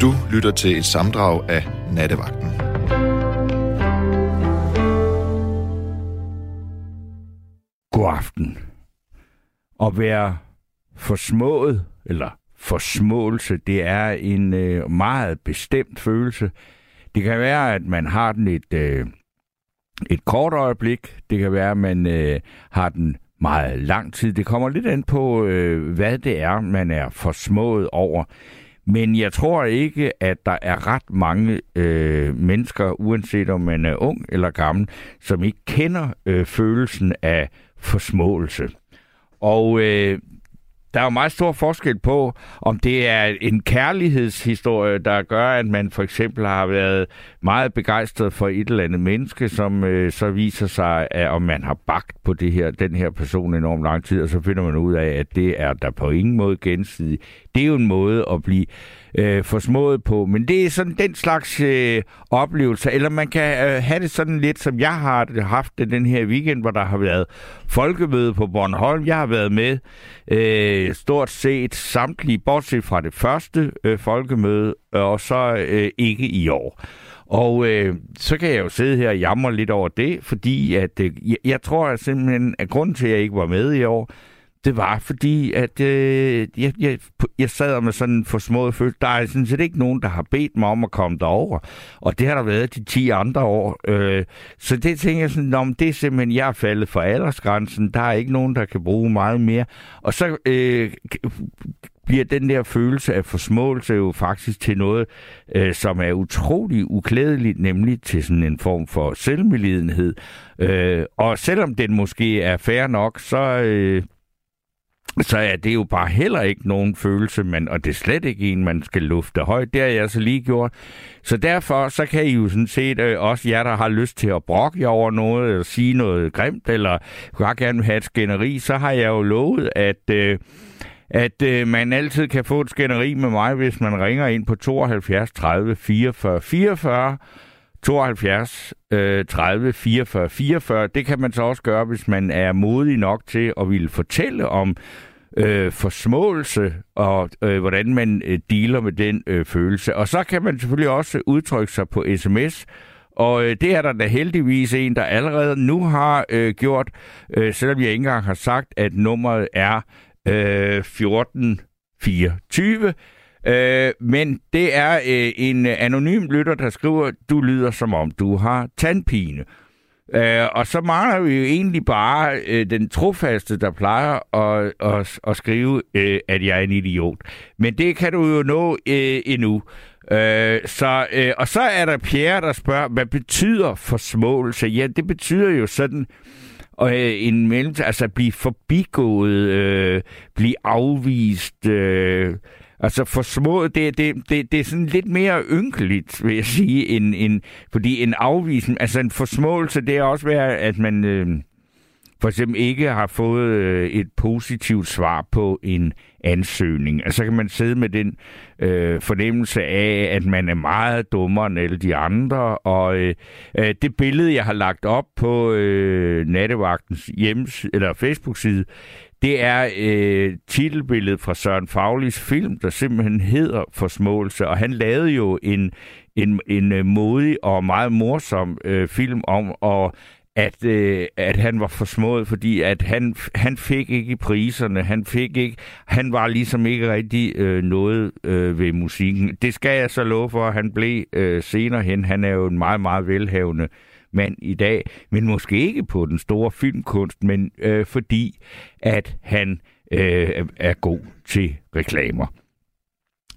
Du lytter til et samdrag af Nattevagten. God aften. At være forsmået, eller forsmåelse, det er en øh, meget bestemt følelse. Det kan være, at man har den et, øh, et kort øjeblik. Det kan være, at man øh, har den meget lang tid. Det kommer lidt an på, øh, hvad det er, man er forsmået over. Men jeg tror ikke, at der er ret mange øh, mennesker, uanset om man er ung eller gammel, som ikke kender øh, følelsen af forsmåelse. Og øh, der er jo meget stor forskel på, om det er en kærlighedshistorie, der gør, at man for eksempel har været meget begejstret for et eller andet menneske, som øh, så viser sig, at om man har bagt på det her, den her person enormt lang tid, og så finder man ud af, at det er der på ingen måde gensidigt. Det er jo en måde at blive øh, forsmået på. Men det er sådan den slags øh, oplevelse. Eller man kan øh, have det sådan lidt, som jeg har haft det den her weekend, hvor der har været folkemøde på Bornholm. Jeg har været med øh, stort set samtlige, bortset fra det første øh, folkemøde, øh, og så øh, ikke i år. Og øh, så kan jeg jo sidde her og jamre lidt over det, fordi at, øh, jeg, jeg tror at simpelthen, at grunden til, at jeg ikke var med i år, det var fordi, at øh, jeg, jeg, jeg sad med sådan en forsmået følelse. Der er sådan set ikke nogen, der har bedt mig om at komme derover. Og det har der været de 10 andre år. Øh, så det tænker jeg sådan, om det er simpelthen, jeg er faldet for aldersgrænsen. Der er ikke nogen, der kan bruge meget mere. Og så øh, bliver den der følelse af forsmåelse jo faktisk til noget, øh, som er utrolig uklædeligt, nemlig til sådan en form for selvmelidenhed. Øh, og selvom den måske er fair nok, så... Øh, så er det jo bare heller ikke nogen følelse, man, og det er slet ikke en, man skal lufte højt. Det har jeg så lige gjort. Så derfor, så kan I jo sådan set, øh, også jer, der har lyst til at brokke over noget, eller sige noget grimt, eller bare gerne have et skænderi, så har jeg jo lovet, at... Øh, at øh, man altid kan få et skænderi med mig, hvis man ringer ind på 72 30 44 44, 72 øh, 30 44 44. Det kan man så også gøre, hvis man er modig nok til at ville fortælle om øh, forsmåelse og øh, hvordan man øh, dealer med den øh, følelse. Og så kan man selvfølgelig også udtrykke sig på sms, og øh, det er der da heldigvis en, der allerede nu har øh, gjort, øh, selvom jeg ikke engang har sagt, at nummeret er øh, 1424. Øh, men det er øh, en anonym lytter, der skriver, du lyder som om du har tandpine. Øh, og så mangler vi jo egentlig bare øh, den trofaste, der plejer at, at, at skrive, øh, at jeg er en idiot. Men det kan du jo nå øh, endnu. Øh, så, øh, og så er der Pierre, der spørger, hvad betyder forsmåelse? Ja, det betyder jo sådan, og øh, en mellem, altså blive forbigået, øh, blive afvist, øh, Altså for små, det, det, det, det er sådan lidt mere ynkeligt, vil jeg sige, end, end, fordi en afvisning, altså en forsmåelse, det er også være, at man øh, for eksempel ikke har fået øh, et positivt svar på en ansøgning. Altså så kan man sidde med den øh, fornemmelse af, at man er meget dummere end alle de andre, og øh, øh, det billede, jeg har lagt op på øh, Nattevagtens hjems- eller Facebook-side, det er øh, titelbilledet fra Søren Faglis film, der simpelthen hedder Forsmåelse, og han lavede jo en, en, en øh, modig og meget morsom øh, film om at at, øh, at han var forsmået, fordi at han, han fik ikke priserne, han fik ikke, han var ligesom ikke rigtig øh, noget øh, ved musikken. Det skal jeg så love for, at han blev øh, senere hen. Han er jo en meget, meget velhavende mand i dag, men måske ikke på den store filmkunst, men øh, fordi at han øh, er god til reklamer.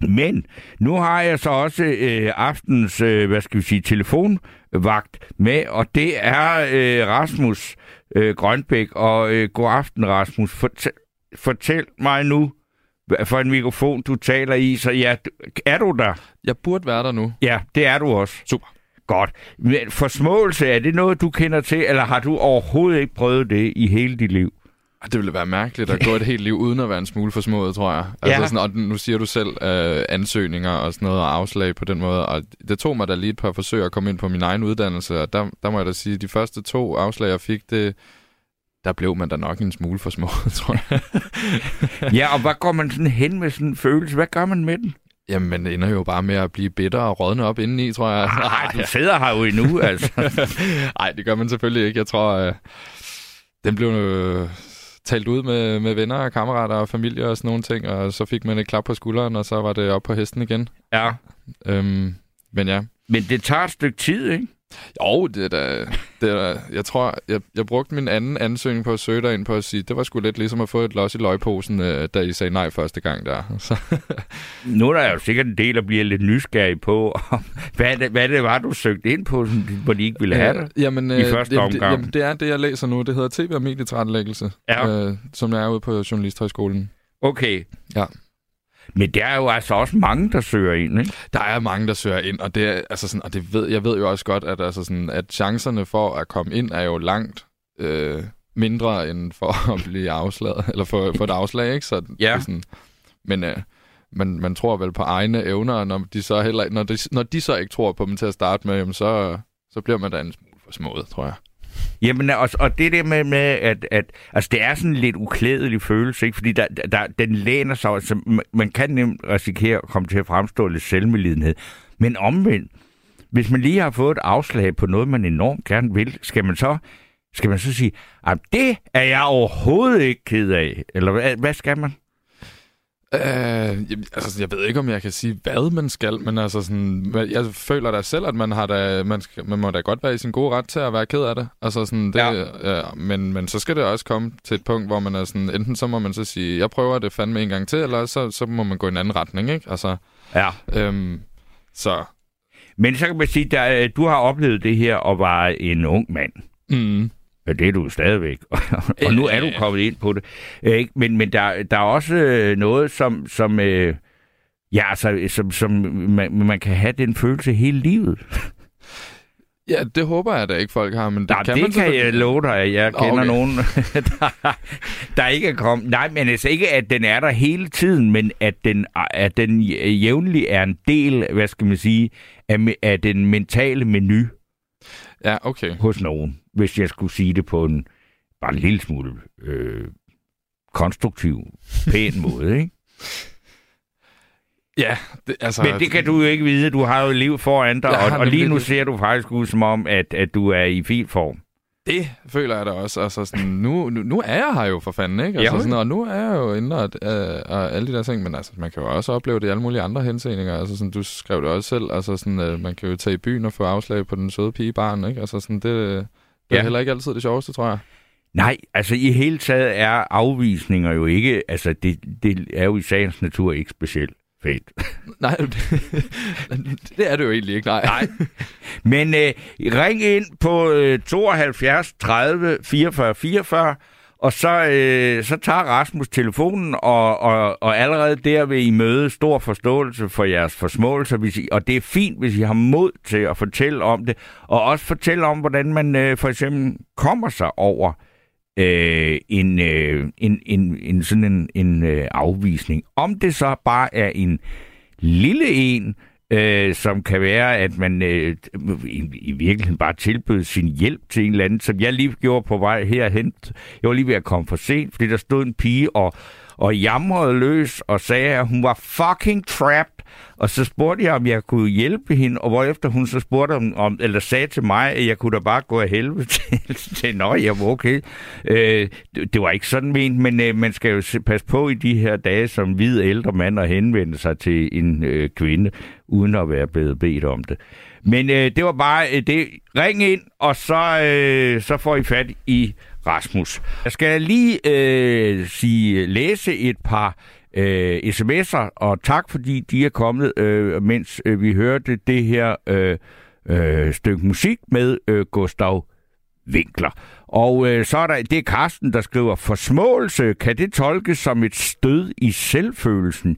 Men nu har jeg så også øh, aftens, øh, hvad skal vi sige, telefonvagt med, og det er øh, Rasmus øh, Grønbæk. Og øh, god aften, Rasmus. Fortæl, fortæl mig nu, for en mikrofon, du taler i, så ja, er du der? Jeg burde være der nu. Ja, det er du også. Super. Godt. Men forsmåelse, er det noget, du kender til, eller har du overhovedet ikke prøvet det i hele dit liv? Det ville være mærkeligt at gå et helt liv uden at være en smule forsmået, tror jeg. Altså Ja. sådan, og nu siger du selv øh, ansøgninger og sådan noget, og afslag på den måde. Og det tog mig da lige et par forsøg at komme ind på min egen uddannelse, og der, der må jeg da sige, at de første to afslag, jeg fik, det, der blev man da nok en smule forsmået, tror jeg. ja, og hvad går man sådan hen med sådan en følelse? Hvad gør man med den? Jamen, man ender jo bare med at blive bitter og rådne op indeni, tror jeg. Nej, du sidder her jo endnu, altså. Nej, det gør man selvfølgelig ikke. Jeg tror, øh, den blev øh, talt ud med, med venner og kammerater og familie og sådan nogle ting, og så fik man et klap på skulderen, og så var det op på hesten igen. Ja. Øhm, men ja. Men det tager et stykke tid, ikke? Jo, det er da, det er da, jeg tror, jeg, jeg brugte min anden ansøgning på at søge dig ind på at sige, det var sgu lidt ligesom at få et los i løgposen, øh, da I sagde nej første gang der. Så. nu er der jo sikkert en del, der bliver lidt nysgerrig på, hvad det, hvad det var, du søgte ind på, hvor de ikke ville have det jamen, i første jamen, omgang. Jamen, det er det, jeg læser nu. Det hedder TV- og medietrætlæggelse, ja. øh, som jeg er ude på Journalisthøjskolen. Okay. Ja. Men der er jo altså også mange, der søger ind, ikke? Der er mange, der søger ind, og det, er, altså sådan, og det ved, jeg ved jo også godt, at, altså sådan, at chancerne for at komme ind er jo langt øh, mindre end for at blive afslaget, eller for, for et afslag, ikke? Så, ja. sådan, men øh, man, man tror vel på egne evner, og når de så heller, når de, når de så ikke tror på dem til at starte med, jamen så, så bliver man da en smule for smået, tror jeg. Jamen, og, og det der med, med at, at altså, det er sådan en lidt uklædelig følelse, ikke? fordi der, der, den læner sig, altså, man kan nemt risikere at komme til at fremstå lidt selvmelidenhed. Men omvendt, hvis man lige har fået et afslag på noget, man enormt gerne vil, skal man så, skal man så sige, at det er jeg overhovedet ikke ked af? Eller hvad, hvad skal man? Øh, jeg, altså, jeg ved ikke, om jeg kan sige, hvad man skal, men altså sådan, jeg føler da selv, at man har da, man, skal, man må da godt være i sin gode ret til at være ked af det. Altså sådan, det ja. Ja, men, men så skal det også komme til et punkt, hvor man er sådan, enten så må man så sige, jeg prøver det fandme en gang til, eller så, så må man gå i en anden retning, ikke? Altså, ja. Øhm, så. Men så kan man sige, at du har oplevet det her og var en ung mand. Mm. Ja, det er du stadigvæk. og nu er du kommet ind på det. Ikke? Men, men der, der er også øh, noget, som, som, øh, ja, altså, som, som man, man kan have den følelse hele livet. Ja, det håber jeg da ikke, folk har, men det Nej, kan det man kan jeg love dig, jeg kender okay. nogen, der, der ikke er kommet. Nej, men altså ikke, at den er der hele tiden, men at den, at den jævnligt er en del, hvad skal man sige, af, af den mentale menu. Ja, okay. Hos nogen, hvis jeg skulle sige det på en bare en lille smule øh, konstruktiv, pæn måde, ikke? Ja, det, altså... Men det kan du jo ikke vide. Du har jo liv foran dig, og, og lige nu ser du faktisk ud som om, at, at du er i fin form. Det føler jeg da også. Altså sådan, nu, nu, nu er jeg her jo for fanden, ikke? Altså, sådan, og nu er jeg jo inde og, og, og alle de der ting, men altså, man kan jo også opleve det i alle mulige andre henseninger. Altså, sådan, du skrev det også selv. Altså, sådan, uh, man kan jo tage i byen og få afslag på den søde pige barn, ikke? Altså, sådan, det, det er ja. heller ikke altid det sjoveste, tror jeg. Nej, altså i hele taget er afvisninger jo ikke, altså det, det er jo i sagens natur ikke specielt fedt. Nej, det, det er det jo egentlig ikke, nej. nej. Men øh, ring ind på øh, 72 30 44 44, og så, øh, så tager Rasmus telefonen, og, og, og allerede der vil I møde stor forståelse for jeres forsmåelser, hvis I, og det er fint, hvis I har mod til at fortælle om det, og også fortælle om, hvordan man øh, for eksempel kommer sig over øh, en, øh, en, en, en sådan en, en øh, afvisning. Om det så bare er en lille en, øh, som kan være, at man øh, i, i virkeligheden bare tilbød sin hjælp til en eller anden, som jeg lige gjorde på vej herhen. Jeg var lige ved at komme for sent, fordi der stod en pige og, og jamrede løs og sagde, at hun var fucking trapped. Og så spurgte jeg, om jeg kunne hjælpe hende, og hvorefter hun så spurgte om, om eller sagde til mig, at jeg kunne da bare gå af helvede til. til Nå, jeg var okay. Øh, det, det var ikke sådan ment, men øh, man skal jo passe på i de her dage som hvid ældre mand at henvende sig til en øh, kvinde, uden at være blevet bedt om det. Men øh, det var bare øh, det. Ring ind, og så, øh, så får I fat i Rasmus. Jeg skal lige øh, sige, læse et par øh, sms'er, og tak fordi de er kommet, øh, mens øh, vi hørte det her øh, øh, stykke musik med øh, Gustav Winkler. Og øh, så er der, det er Karsten, der skriver, forsmåelse, kan det tolkes som et stød i selvfølelsen?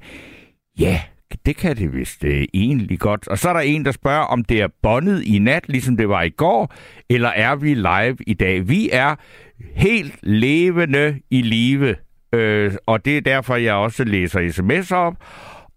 Ja, det kan det vist øh, egentlig godt. Og så er der en, der spørger, om det er bondet i nat, ligesom det var i går, eller er vi live i dag? Vi er helt levende i live, øh, og det er derfor, jeg også læser sms'er op.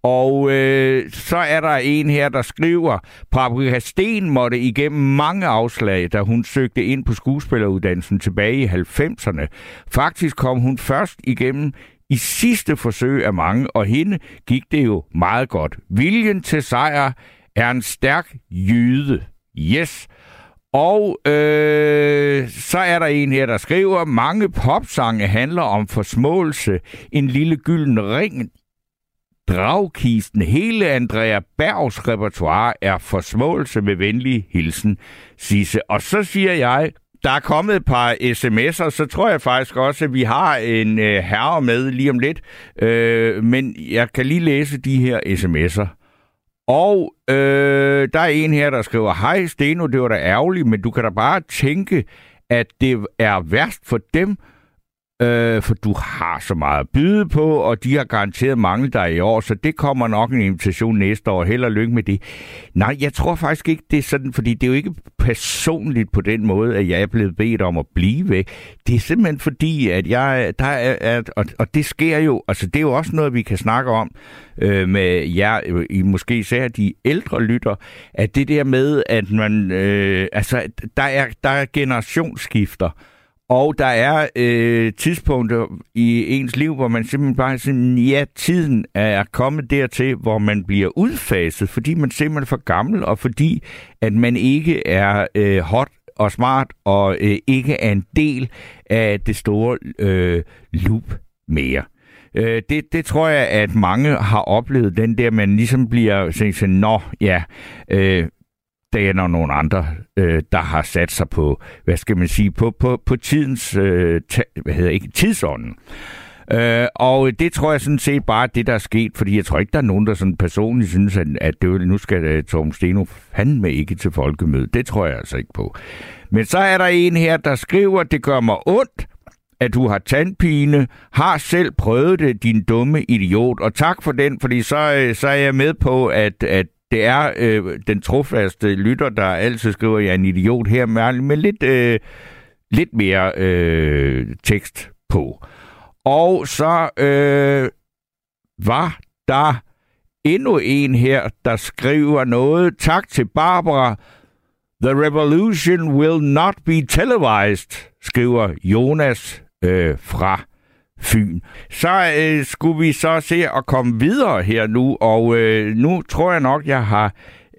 Og øh, så er der en her, der skriver, Paprika Sten måtte igennem mange afslag, da hun søgte ind på skuespilleruddannelsen tilbage i 90'erne. Faktisk kom hun først igennem i sidste forsøg af mange, og hende gik det jo meget godt. Viljen til sejr er en stærk jyde. Yes. Og øh, så er der en her, der skriver, mange popsange handler om forsmåelse. En lille gylden ring dragkisten. Hele Andrea Bergs repertoire er forsmåelse med venlig hilsen, Sisse. Og så siger jeg, der er kommet et par sms'er, så tror jeg faktisk også, at vi har en øh, herre med lige om lidt. Øh, men jeg kan lige læse de her sms'er. Og øh, der er en her, der skriver, Hej Steno, det var da ærgerligt, men du kan da bare tænke, at det er værst for dem, øh, for du har så meget at byde på, og de har garanteret mange dig i år, så det kommer nok en invitation næste år. Held og lykke med det. Nej, jeg tror faktisk ikke, det er sådan, fordi det er jo ikke personligt på den måde, at jeg er blevet bedt om at blive væk. Det er simpelthen fordi, at jeg, der er, at, og, og det sker jo, altså det er jo også noget, vi kan snakke om øh, med jer, I måske især de ældre lytter, at det der med, at man, øh, altså der er, der er generationsskifter, og der er øh, tidspunkter i ens liv, hvor man simpelthen bare siger, ja, tiden er kommet dertil, hvor man bliver udfaset, fordi man simpelthen er for gammel, og fordi at man ikke er øh, hot og smart, og øh, ikke er en del af det store øh, loop mere. Øh, det, det tror jeg, at mange har oplevet, den der, man ligesom bliver sådan, nå, ja, øh, der er nogle andre, øh, der har sat sig på, hvad skal man sige, på, på, på tidens, øh, ta, hvad hedder ikke, tidsånden. Øh, og det tror jeg sådan set bare det, der er sket, fordi jeg tror ikke, der er nogen, der sådan personligt synes, at, at det, nu skal uh, Torben Steno fandme ikke til folkemøde. Det tror jeg altså ikke på. Men så er der en her, der skriver, det gør mig ondt, at du har tandpine, har selv prøvet det, din dumme idiot. Og tak for den, fordi så, øh, så er jeg med på, at, at det er øh, den trofaste lytter, der altid skriver, at jeg er en idiot her, med, med lidt, øh, lidt mere øh, tekst på. Og så øh, var der endnu en her, der skriver noget. Tak til Barbara. The revolution will not be televised, skriver Jonas øh, fra Fyn. Så øh, skulle vi så se at komme videre her nu, og øh, nu tror jeg nok, jeg har...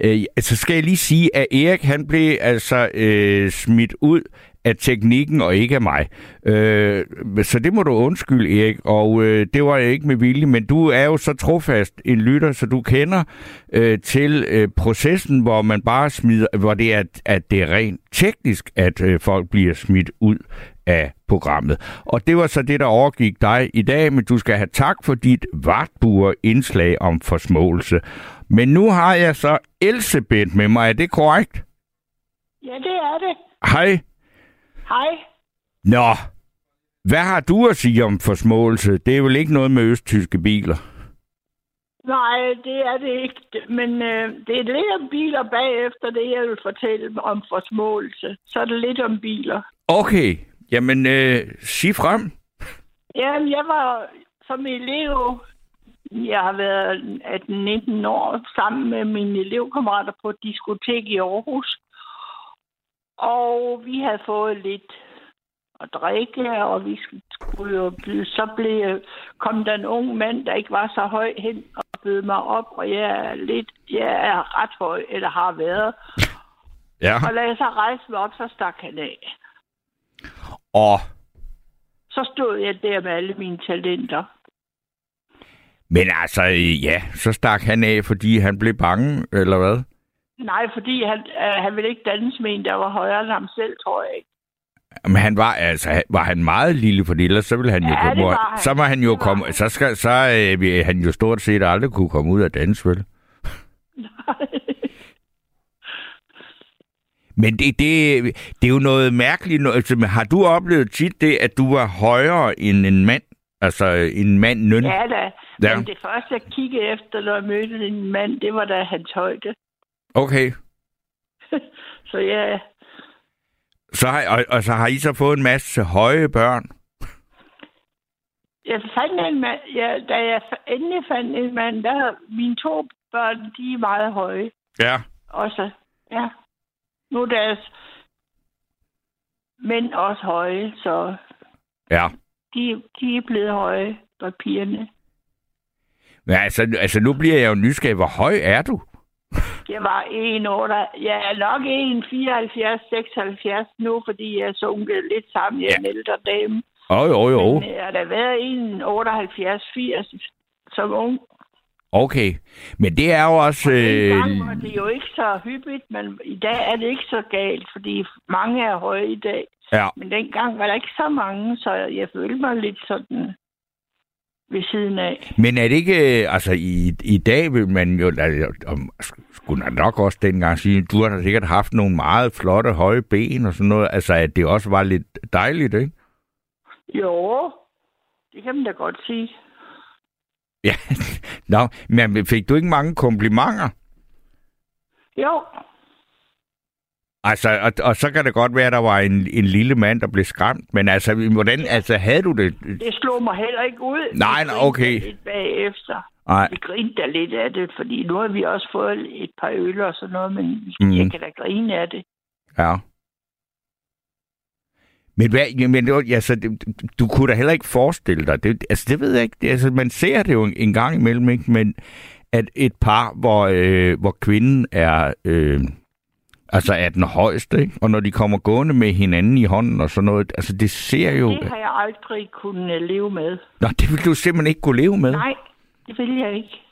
Øh, altså skal jeg lige sige, at Erik han blev altså øh, smidt ud af teknikken og ikke af mig. Øh, så det må du undskylde, Erik, og øh, det var jeg ikke med vilje, men du er jo så trofast en lytter, så du kender øh, til øh, processen, hvor man bare smider, hvor det er, at det er rent teknisk, at øh, folk bliver smidt ud af programmet. Og det var så det, der overgik dig i dag, men du skal have tak for dit vartbuer indslag om forsmåelse. Men nu har jeg så Elsebeth med mig. Er det korrekt? Ja, det er det. Hej. Hej. Nå, hvad har du at sige om forsmåelse? Det er vel ikke noget med østtyske biler? Nej, det er det ikke. Men øh, det er lidt om biler bagefter det, jeg vil fortælle om forsmåelse. Så er det lidt om biler. Okay, jamen øh, sig frem. Jamen, jeg var som elev, jeg har været 18-19 år sammen med mine elevkammerater på et diskotek i Aarhus. Og vi havde fået lidt at drikke, og vi skulle jo blive, så blev, kom der en ung mand, der ikke var så høj hen og bød mig op, og jeg er lidt, jeg er ret høj, eller har været. Ja. Og da jeg så rejste mig op, så stak han af. Og, Så stod jeg der med alle mine talenter. men altså, ja, så stak han af, fordi han blev bange, eller hvad? Nej, fordi han, øh, han ville ikke danse med en, der var højere end ham selv, tror jeg ikke. Men han var altså var han meget lille, for ellers så ville han jo Ja, komme, det var han. så må han jo Det komme, han. så skal så øh, han jo stort set aldrig kunne komme ud af dans, vel? Men det, det, det er jo noget mærkeligt. noget- Altså, har du oplevet tit det, at du var højere end en mand? Altså en mand nøn? ja da. Ja. Men det første, jeg kiggede efter, når jeg mødte en mand, det var da hans højde. Okay. Så ja, Så har, og, og så har I så fået en masse høje børn? jeg fandt en mand, ja, da jeg endelig fandt en mand, der mine to børn, de er meget høje. Ja. Også, ja. Nu er deres mænd også høje, så Ja. de, de er blevet høje. for pigerne. Men altså, altså, nu bliver jeg jo nysgerrig. Hvor høj er du? Jeg var 1,8. Jeg er nok 1,74, 76 nu, fordi jeg sunket lidt sammen. Jeg er en ældre dame. Åh, oh, jo, jo. Men jeg har da været 1,78, 80 som ung. Okay. Men det er jo også... Øh, Dengang var det jo ikke så hyppigt, men i dag er det ikke så galt, fordi mange er høje i dag. ja. Men dengang var der ikke så mange, så jeg følte mig lidt sådan ved siden af. Men er det ikke... øh, Altså, i, i dag vil man jo... om- Skulle man nok også dengang sige, du har da sikkert haft nogle meget flotte, høje ben og sådan noget. Altså, at det også var lidt dejligt, ikke? Jo, det kan man da godt sige. Ja. Nå, men fik du ikke mange komplimenter? Jo, Altså, og, og så kan det godt være, at der var en, en lille mand, der blev skræmt. Men altså, hvordan, altså, havde du det? det slog mig heller ikke ud. Nej, nej, okay. Lidt bagefter. Nej, Vi grinte da lidt af det, fordi nu har vi også fået et par øl og sådan noget, men mm. jeg kan da grine af det. ja. Men hvad, jamen, altså, det, du kunne da heller ikke forestille dig, det, altså det ved jeg ikke, det, altså man ser det jo en, en gang imellem, ikke? men at et par, hvor, øh, hvor kvinden er, øh, altså er den højeste, ikke? og når de kommer gående med hinanden i hånden og sådan noget, altså det ser jo, Det har jeg aldrig kunnet leve med. Nå, det vil du simpelthen ikke kunne leve med. Nej, det vil jeg ikke.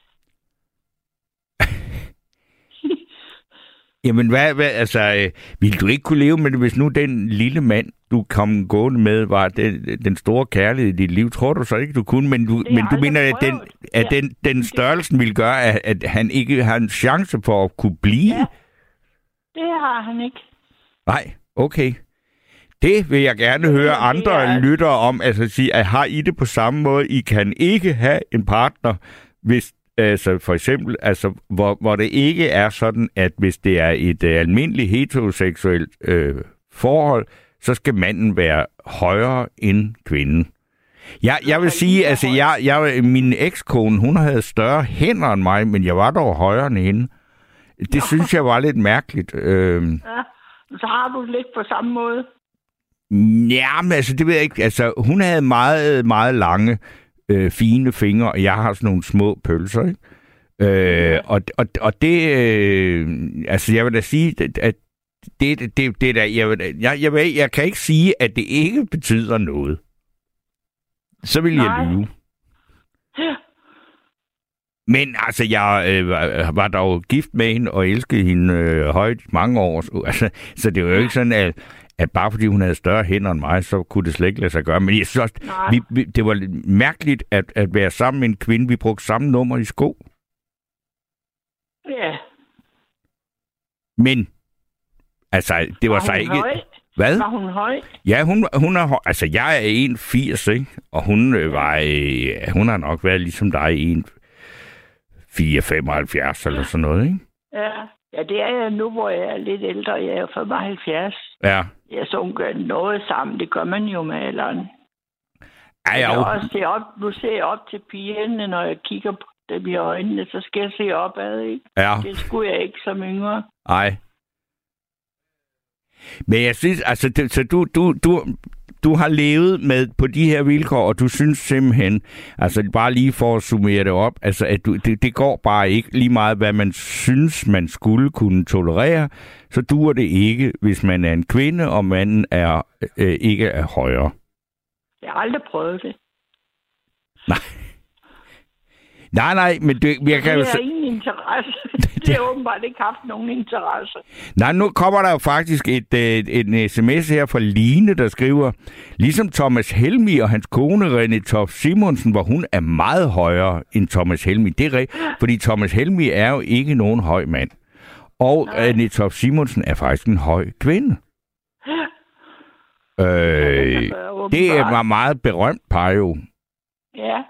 Jamen, hvad, hvad altså, øh, ville du ikke kunne leve med det, hvis nu den lille mand, du kom gående med, var den, den store kærlighed i dit liv? Tror du så ikke, du kunne? Men du, Det men du mener, aldrig at den, prøvet. at Ja. den, den størrelsen ville gøre, at, at han ikke har en chance for at kunne blive? Ja. Det har han ikke. Nej, okay. Det vil jeg gerne høre det andre er- lyttere om. Altså sige, at har I det på samme måde? I kan ikke have en partner, hvis altså for eksempel, altså, hvor, hvor det ikke er sådan, at hvis det er et øh, almindeligt heteroseksuelt øh, forhold, så skal manden være højere end kvinden. Jeg, jeg vil sige, altså, jeg, jeg, min ekskone, hun havde større hænder end mig, men jeg var dog højere end hende. Det synes jeg var lidt mærkeligt. Øh, Ja. Så har du lidt på samme måde. Ja, men altså, det ved jeg ikke. Altså, hun havde meget, meget lange, øh, fine fingre, og jeg har sådan nogle små pølser, ikke? Øh, og, og, og det, øh, altså, jeg vil da sige, at- det, det, det, det der, jeg, vil, da- jeg, jeg, vil, jeg kan ikke sige, at det ikke betyder noget. Så vil jeg Nej. lyve. Ja. Men altså, jeg øh, var, dog gift med hende og elskede hende øh, højt mange år. Så, altså, så det var jo ikke sådan, at, at bare fordi hun havde større hænder end mig, så kunne det slet ikke lade sig gøre. Men jeg synes også, Nej. vi, vi, det var mærkeligt at, at være sammen med en kvinde. Vi brugte samme nummer i sko. Ja. Men, altså, det var, Var så ikke... høj? Hvad? Var hun høj? Ja, hun, hun er, høj- altså jeg er 1,80, ikke? Og hun øh, var, øh, hun har nok været ligesom dig, 1,475 eller sådan noget, ikke? Ja. Ja, det er jeg nu, hvor jeg er lidt ældre. Jeg er 75. Ja. Jeg sunker noget sammen. Det gør man jo med alderen. Ja, Jeg ja, også se op, nu ser jeg op til pigerne, når jeg kigger på dem i øjnene, så skal jeg se opad, ikke? ja. Det skulle jeg ikke som yngre. Nej. Men jeg synes, altså, det, så du, du, du, du har levet med på de her vilkår, og du synes simpelthen, altså bare lige for at summere det op, altså at du, det, det går bare ikke lige meget, hvad man synes, man skulle kunne tolerere, så duer det ikke, hvis man er en kvinde, og manden er, øh, ikke er højere. Jeg har aldrig prøvet det. Nej, nej, men det, jeg kan jo... Det har ingen interesse. det har åbenbart ikke haft nogen interesse. Nej, nu kommer der jo faktisk et, et, et sms her fra Line, der skriver, ligesom Thomas Helmi og hans kone René Toft Simonsen, hvor hun er meget højere end Thomas Helmi. Det er rigtigt, fordi Thomas Helmi er jo ikke nogen høj mand. Og Nej. René Toft Simonsen er faktisk en høj kvinde. Øh, det er meget... meget, meget berømt par jo. Ja.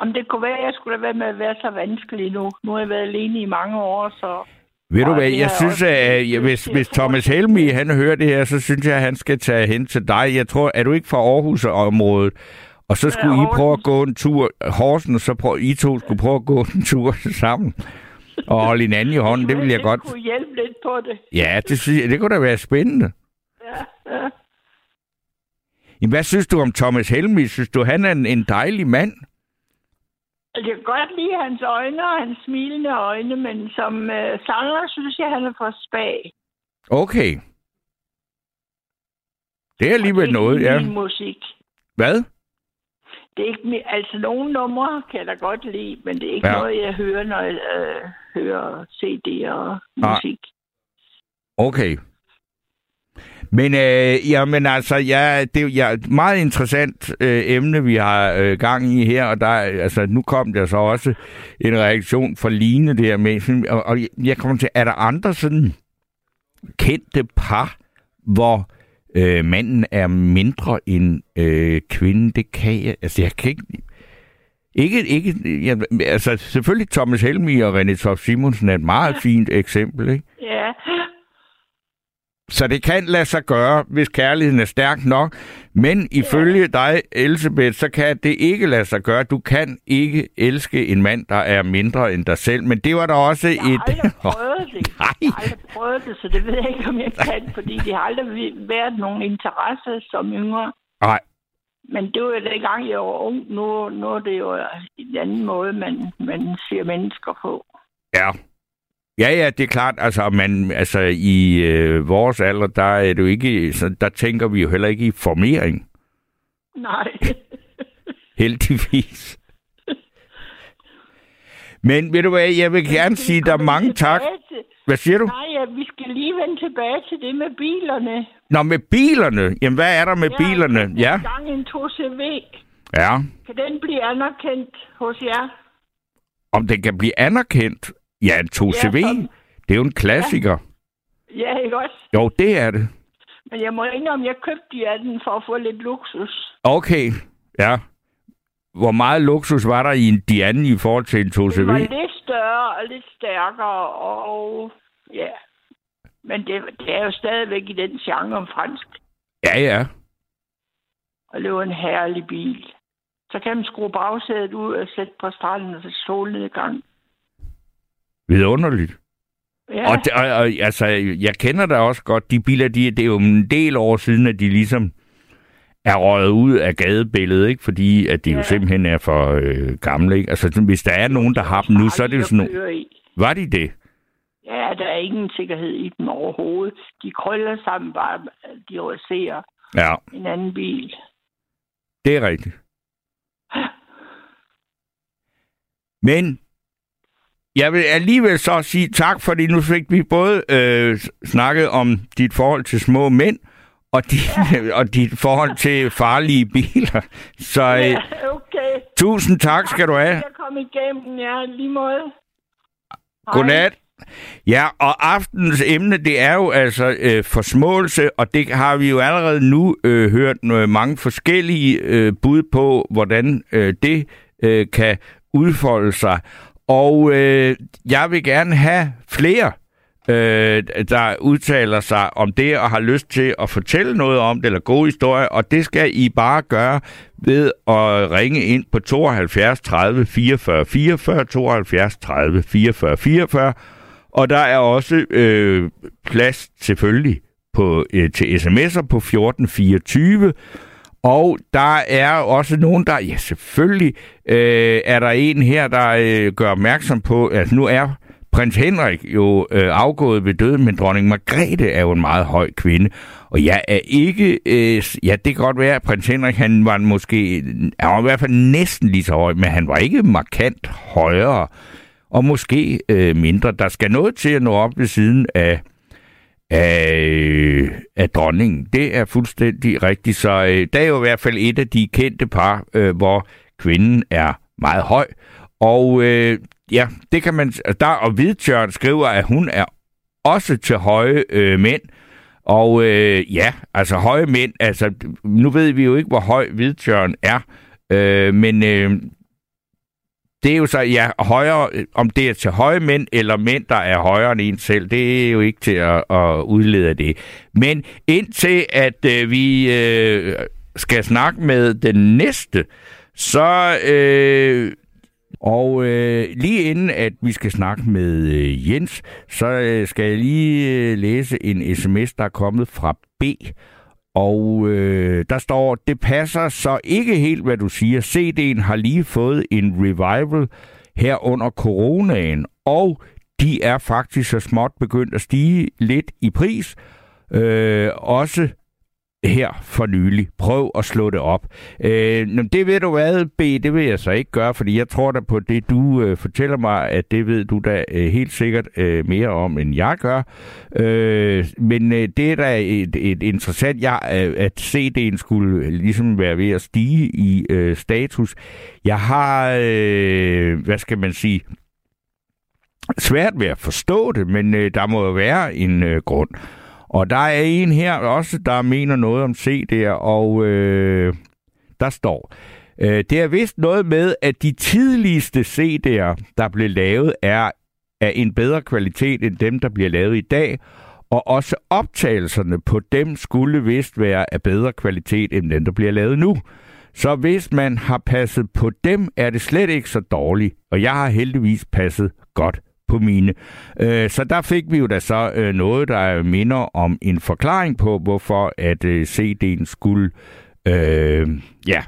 Jamen, det kunne være, at jeg skulle have været med at være så vanskelig nu. Nu har jeg været alene i mange år, så... Ved du hvad, jeg synes, at jeg, hvis, hvis Thomas Helmi han hører det her, så synes jeg, at han skal tage hen til dig. Jeg tror, er du ikke fra Aarhus-området? Og så skulle I prøve at gå en tur, Horsen, og så prøv, I to skulle prøve at gå en tur sammen. Og holde hinanden i hånden, det vil jeg godt. Det kunne hjælpe lidt på det. Ja, det, synes jeg, det kunne da være spændende. Ja, ja. Jamen, hvad synes du om Thomas Helmi? Synes du, han er en, en dejlig mand? Jeg kan godt lide hans øjne og hans smilende øjne, men som øh, sanger synes jeg, han er for spag. Okay. Det er alligevel noget, ja. Min musik. Hvad? Det er ikke altså nogle numre kan jeg da godt lide, men det er ikke Ja. noget, jeg hører, når jeg øh, hører CD'er og musik. Okay. Men øh, jamen altså, ja, det er ja, et meget interessant øh, emne, vi har øh, gang i her, og der, er- altså, nu kom der så også en reaktion fra Line der med, sådan- og, og jeg kommer til, er der andre sådan kendte par, hvor øh, manden er mindre end øh, kvinden? Det kan jeg, altså jeg kan ikke, ikke, ikke jeg, altså selvfølgelig Thomas Helmi og René Toft Simonsen er et meget fint eksempel, ikke? Ja, Så det kan lade sig gøre, hvis kærligheden er stærk nok. Men ifølge dig, Elisabeth, så kan det ikke lade sig gøre. Du kan ikke elske en mand, der er mindre end dig selv. Men det var der også jeg har et... aldrig prøvet det. Nej. Jeg har aldrig prøvet det, så det ved jeg ikke, om jeg kan, fordi det har aldrig været nogen interesse som yngre. Nej, Men det var jo dengang, jeg var ung. Nu, nu er det jo en anden måde, man, man ser mennesker på. ja. Ja, ja, det er klart. Altså, man, altså i øh, vores alder, der er det jo ikke... Så der tænker vi jo heller ikke i formering. Nej. Heldigvis. Men ved du hvad, jeg vil gerne sige dig mange tak. Hvad siger du? Nej, ja, vi skal lige vende tilbage til det med bilerne. Nå, med bilerne. Jamen, hvad er der med bilerne? Ja, En gang en 2CV. ja. Kan den blive anerkendt hos jer? Om den kan blive anerkendt? Ja, en 2CV. Ja, sådan. Det er jo en klassiker. Ja, ikke også? Jo, det er det. Men jeg må indrømme, jeg købte de af den for at få lidt luksus. Okay, ja. Hvor meget luksus var der i en Diane i forhold til en Den var 2CV? lidt større og lidt stærkere, og ja. Men det, det er jo stadigvæk i den genre fransk. Ja, ja. Og det var en herlig bil. Så kan man skrue bagsædet ud og sætte på stranden og så solnedgang. Vidunderligt. Ja, Og, det- og, og altså, jeg kender da også godt, de biler, de, det er jo en del år siden, at de ligesom er røget ud af gadebilledet, ikke? Fordi at de ja. jo simpelthen er for øh, gamle, ikke? Altså, hvis der er nogen, der har dem nu, så er det jo sådan nogle... Var de det? Ja, der er ingen sikkerhed i dem overhovedet. De krøller sammen bare, de raserer Ja, en anden bil. det er rigtigt. Men jeg vil alligevel så sige tak, fordi nu fik vi både øh, snakket om dit forhold til små mænd, og dit, og dit forhold til farlige biler. Så øh, Ja, okay. tusind tak skal du have. Jeg kom igennem, ja, lige måde. Godnat. Ja, og aftens emne, det er jo altså øh, forsmåelse, og det har vi jo allerede nu øh, hørt øh, mange forskellige øh, bud på, hvordan øh, det øh, kan udfolde sig. Og øh, jeg vil gerne have flere, øh, der udtaler sig om det og har lyst til at fortælle noget om det, eller gode historier, og det skal I bare gøre ved at ringe ind på 72 30 44 44, 72 30 44 44, og der er også øh, plads selvfølgelig på, øh, til sms'er på 1424. Og der er også nogen, der... Ja, selvfølgelig øh, er der en her, der øh, gør opmærksom på, at nu er prins Henrik jo øh, afgået ved døden, men dronning Margrethe er jo en meget høj kvinde. Og jeg er ikke... Øh, ja, det kan godt være, at prins Henrik, han var måske... Han var i hvert fald næsten lige så høj, men han var ikke markant højere og måske øh, mindre. Der skal noget til at nå op ved siden af, af, af dronningen. Det er fuldstændig rigtigt. Så øh, der er jo i hvert fald et af de kendte par, øh, hvor kvinden er meget høj. Og øh, ja, det kan man... Der, og Hvidtjørn skriver, at hun er også til høje øh, mænd. Og øh, ja, altså høje mænd, altså nu ved vi jo ikke, hvor høj Hvidtjørn er, øh, men øh, det er jo så, ja, højere, øh, om det er til høje mænd, eller mænd, der er højere end en selv, det er jo ikke til at, at udlede det. Men indtil at øh, vi øh, skal snakke med den næste, så... Øh, og øh, lige inden at vi skal snakke med øh, Jens, så øh, skal jeg lige øh, læse en sms, der er kommet fra B. Og øh, der står, det passer så ikke helt, hvad du siger. CD'en har lige fået en revival her under coronaen, og de er faktisk så småt begyndt at stige lidt i pris. Øh, også her for nylig. Prøv at slå det op. Øh, det ved du hvad, B, det vil jeg så ikke gøre, fordi jeg tror da på det, du øh, fortæller mig, at det ved du da øh, helt sikkert øh, mere om, end jeg gør. Øh, men øh, det er da et, et interessant, ja, øh, at CD'en skulle ligesom være ved at stige i øh, status. Jeg har, øh, hvad skal man sige, svært ved at forstå det, men øh, der må jo være en øh, grund. Og der er en her også, der mener noget om CD'er, og øh, der står, øh, det er vist noget med, at de tidligste CD'er, der blev lavet, er af en bedre kvalitet end dem, der bliver lavet i dag, og også optagelserne på dem skulle vist være af bedre kvalitet end dem, der bliver lavet nu. Så hvis man har passet på dem, er det slet ikke så dårligt, og jeg har heldigvis passet godt på mine. Øh, så der fik vi jo da så øh, noget, der minder om en forklaring på, hvorfor at øh, CD'en skulle øh, ja,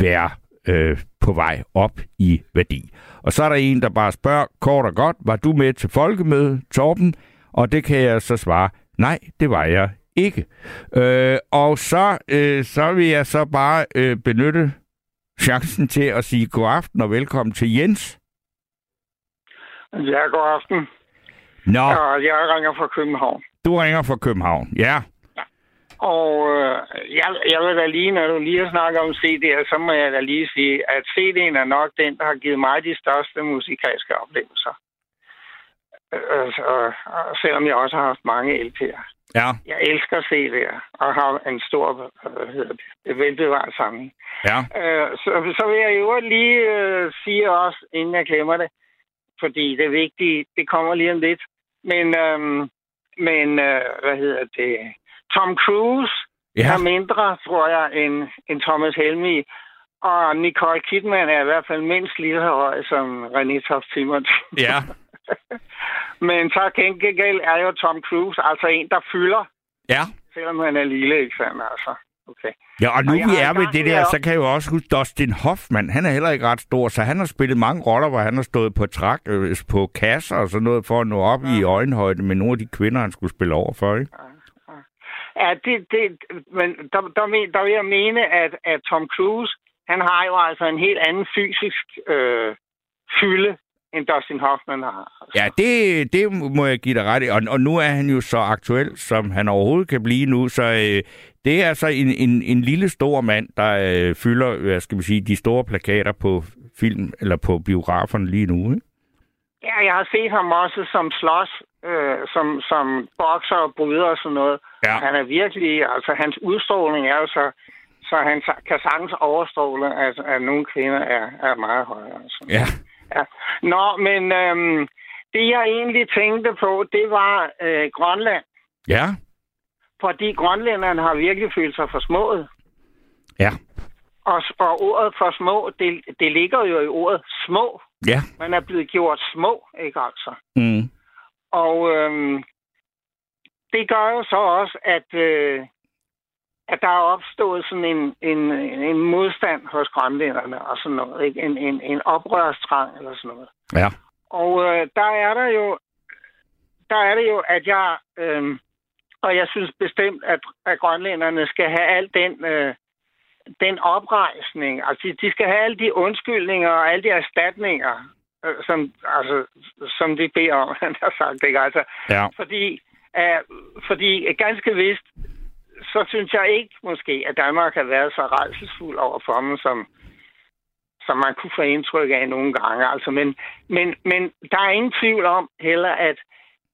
være øh, på vej op i værdi. Og så er der en, der bare spørger kort og godt, var du med til folkemødet, Torben? Og det kan jeg så svare, nej, det var jeg ikke. Øh, og så, øh, så vil jeg så bare øh, benytte chancen til at sige god aften og velkommen til Jens. Ja, god aften. Nå, Og jeg ringer fra København. du ringer fra København. Ja, Og øh, jeg, jeg vil da lige, når du lige har snakket om CD'er, så må jeg da lige sige, at CD'en er nok den, der har givet mig de største musikalske oplevelser. Øh, så, og selvom jeg også har haft mange LP'er. ja, Jeg elsker CD'er og har en stor det, velbevaret samling. ja. Øh, så, så vil jeg jo lige øh, sige også, inden jeg glemmer det, fordi det vigtige, det kommer lige om lidt. Men, øhm, men øh, hvad hedder det? Tom Cruise Ja, er mindre, tror jeg, end, end Thomas Helmi. Og Nicole Kidman er i hvert fald mindst lige så høj som René Toft Simonsen. ja, Men så gengæld er jo Tom Cruise altså en, der fylder, ja. selvom han er lille, ikke sandt? Altså, okay. Ja, og nu Og vi er ved det der, så kan jeg jo også huske Dustin Hoffman. Han er heller ikke ret stor, så han har spillet mange roller, hvor han har stået på trak, øh, på kasser og sådan noget, for at nå op i øjenhøjde med nogle af de kvinder, han skulle spille over for, ikke? Ja, det, det, men der, der, men- der vil jeg mene, at, at Tom Cruise, han har jo altså en helt anden fysisk øh, fylde, end Dustin Hoffman har. Altså. Ja, det, det må jeg give dig ret i. Og, og nu er han jo så aktuel, som han overhovedet kan blive nu, så øh, det er altså en, en, en lille stor mand, der øh, fylder, hvad skal man sige, de store plakater på film, eller på biograferne lige nu, ikke? Ja, jeg har set ham også som slås, øh, som, som bokser og bryder og sådan noget. Ja. Han er virkelig, altså hans udstråling er jo så, så han kan sagtens overstråle, at, at nogle kvinder er, er meget højere. Altså. Ja. Ja. Nå, men øhm, det jeg egentlig tænkte på, det var øh, Grønland. Ja. Fordi grønlænderne har virkelig følt sig for smået. Ja. Og, og ordet for små, det, det ligger jo i ordet små. Ja. Man er blevet gjort små, ikke altså? Mm. Og øhm, det gør jo så også, at, øh, at der er opstået sådan en, en, en modstand hos grønlænderne og sådan noget. Ikke? En, en, en oprørstrang eller sådan noget. Ja. Og øh, der er der jo, der er det jo, at jeg, øh, og jeg synes bestemt, at, at grønlænderne skal have al den, øh, den oprejsning. Altså, de, de skal have alle de undskyldninger og alle de erstatninger, øh, som, altså, som de beder om, han har sagt. Ikke? Altså, Ja. fordi, øh, fordi ganske vist, så synes jeg ikke måske, at Danmark har været så redselsfuld over for dem, som, som man kunne få indtryk af nogle gange. Altså, men, men, men der er ingen tvivl om heller, at,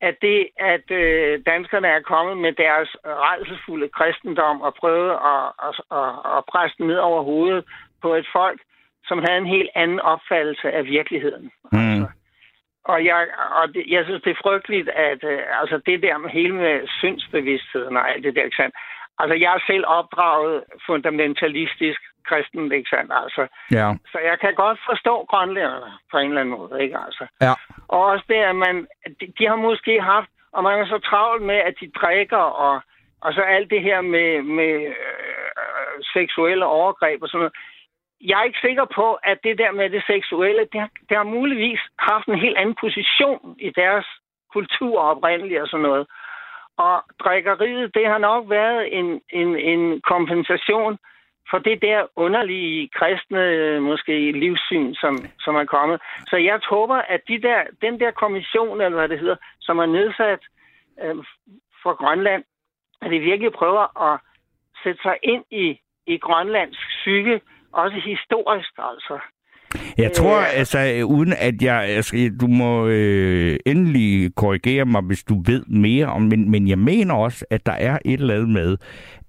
at det, at øh, danskerne er kommet med deres redselsfulde kristendom og prøvet at, at, at, at presse den ned over hovedet på et folk, som havde en helt anden opfattelse af virkeligheden. Mm. Og jeg, og det, jeg synes, det er frygteligt, at øh, altså det der med hele med syndsbevidstheden og alt det der, ikke sandt? Altså, jeg er selv opdraget fundamentalistisk kristen, ikke sandt? Altså, Ja. så jeg kan godt forstå grønlænderne på en eller anden måde, ikke altså? Ja. Og også det, at man, de, de har måske haft, og man er så travlt med, at de drikker, og og så alt det her med, med øh, seksuelle overgreb og sådan noget. Jeg er ikke sikker på, at det der med det seksuelle, det har, det har muligvis haft en helt anden position i deres kultur oprindeligt og sådan noget. Og drikkeriet, det har nok været en, en, en kompensation for det der underlige kristne måske livssyn, som, som er kommet. Så jeg håber, at de der, den der kommission, eller hvad det hedder, som er nedsat øh, for Grønland, at de virkelig prøver at sætte sig ind i, i Grønlands psyke, også historisk altså. Jeg tror, øh, altså, uden at jeg... Altså, du må øh, endelig korrigere mig, hvis du ved mere om... Men, men jeg mener også, at der er et eller andet med,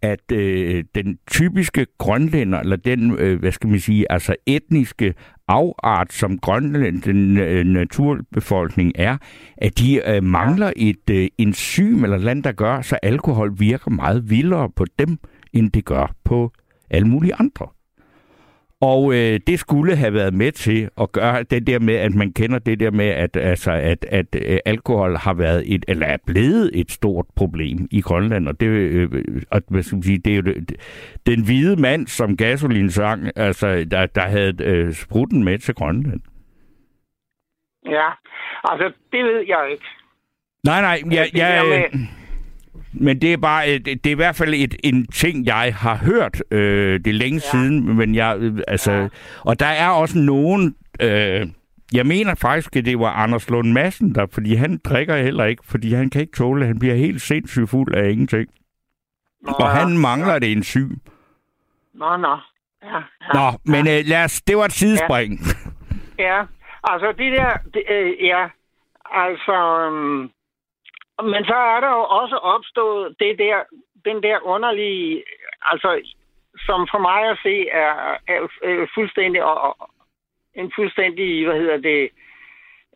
at øh, den typiske grønlænder, eller den, øh, hvad skal man sige, altså etniske afart, som Grønland, den øh, naturbefolkning er, at de øh, mangler et øh, enzym eller land, der gør, så alkohol virker meget vildere på dem, end det gør på alle mulige andre. Og øh, det skulle have været med til at gøre det der med, at man kender det der med, at, altså, at, at øh, alkohol har været et, eller er blevet et stort problem i Grønland. Og det, øh, og, hvad skal man sige, det er jo det, den hvide mand, som Gasolin sang, altså, der, der havde øh, sprutten med til Grønland. Ja, altså det ved jeg ikke. Nej, nej, jeg... jeg, jeg men det er bare, det, det er i hvert fald et, en ting, jeg har hørt. Øh, det er længe ja. siden, men jeg, altså, ja. og der er også nogen, øh, jeg mener faktisk, at det var Anders Lund Madsen, der, fordi han drikker heller ikke, fordi han kan ikke tåle, han bliver helt sindssygt fuld af ingenting. Nå, og han mangler ja. det en syg. Nå, nå. Ja, ja, Nå, men ja. øh, lad os, det var et sidespring. Ja, ja. altså det der, det, øh, ja, altså, øh, men så er der jo også opstået det der, den der underlige, altså som for mig at se er, er, er fuldstændig og, en fuldstændig, hvad hedder det,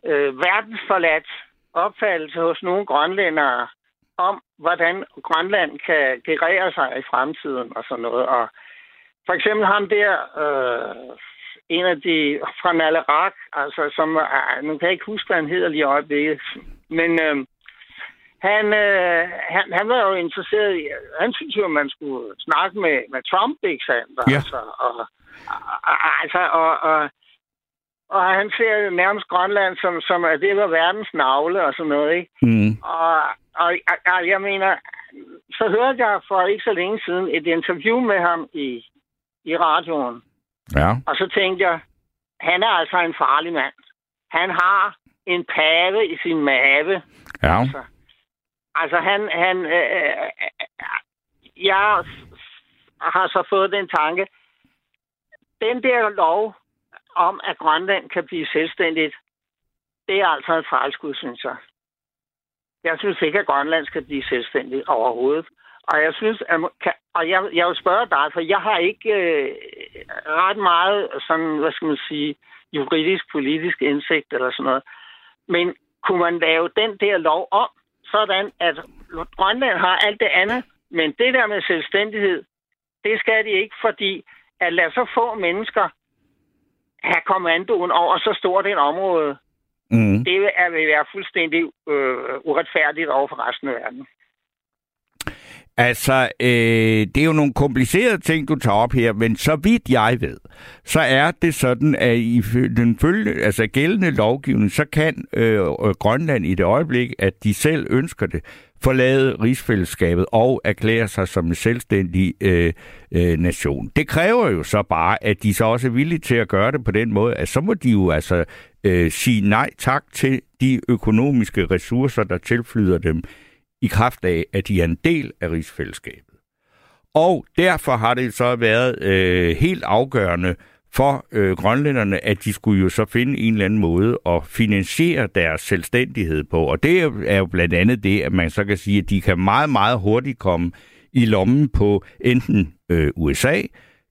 øh, verdensforladt opfattelse hos nogle grønlændere om, hvordan Grønland kan gerere sig i fremtiden og sådan noget. Og for eksempel ham der, øh, en af de fra Nalerak, altså som, øh, nu kan jeg ikke huske, hvad han hedder lige i øjeblikket, men øh, han, øh, han, han var jo interesseret i, han synes jo, at man skulle snakke med, med Trump, ikke sandt? Ja. Altså, og, og, altså, og, og, og han ser nærmest Grønland som, som at det var verdens navle og sådan noget, ikke? Mm. Og, og, og jeg mener, så hørte jeg for ikke så længe siden et interview med ham i, i radioen. Ja. Og så tænkte jeg, han er altså en farlig mand. Han har en pave i sin mave. Ja. Altså, Altså, han... han øh, øh, øh, jeg har så fået den tanke, den der lov om, at Grønland kan blive selvstændigt, det er altså et fejlskud, synes jeg. Jeg synes ikke, at Grønland skal blive selvstændigt overhovedet. Og jeg synes, at, og jeg, jeg vil spørge dig, for jeg har ikke øh, ret meget sådan, hvad skal man sige, juridisk, politisk indsigt eller sådan noget. Men kunne man lave den der lov om, sådan, at Grønland har alt det andet, men det der med selvstændighed, det skal de ikke, fordi at lade så få mennesker have kommandoen over så stort et område, mm. det er, vil være fuldstændig øh, uretfærdigt over for resten af verden. Altså, øh, det er jo nogle komplicerede ting, du tager op her, men så vidt jeg ved, så er det sådan, at i den følge, altså gældende lovgivning, så kan øh, øh, Grønland i det øjeblik, at de selv ønsker det, forlade rigsfællesskabet og erklære sig som en selvstændig øh, øh, nation. Det kræver jo så bare, at de så også er villige til at gøre det på den måde, at så må de jo altså øh, sige nej tak til de økonomiske ressourcer, der tilflyder dem i kraft af, at de er en del af rigsfællesskabet. Og derfor har det så været øh, helt afgørende for øh, grønlænderne, at de skulle jo så finde en eller anden måde at finansiere deres selvstændighed på. Og det er jo blandt andet det, at man så kan sige, at de kan meget, meget hurtigt komme i lommen på enten øh, USA,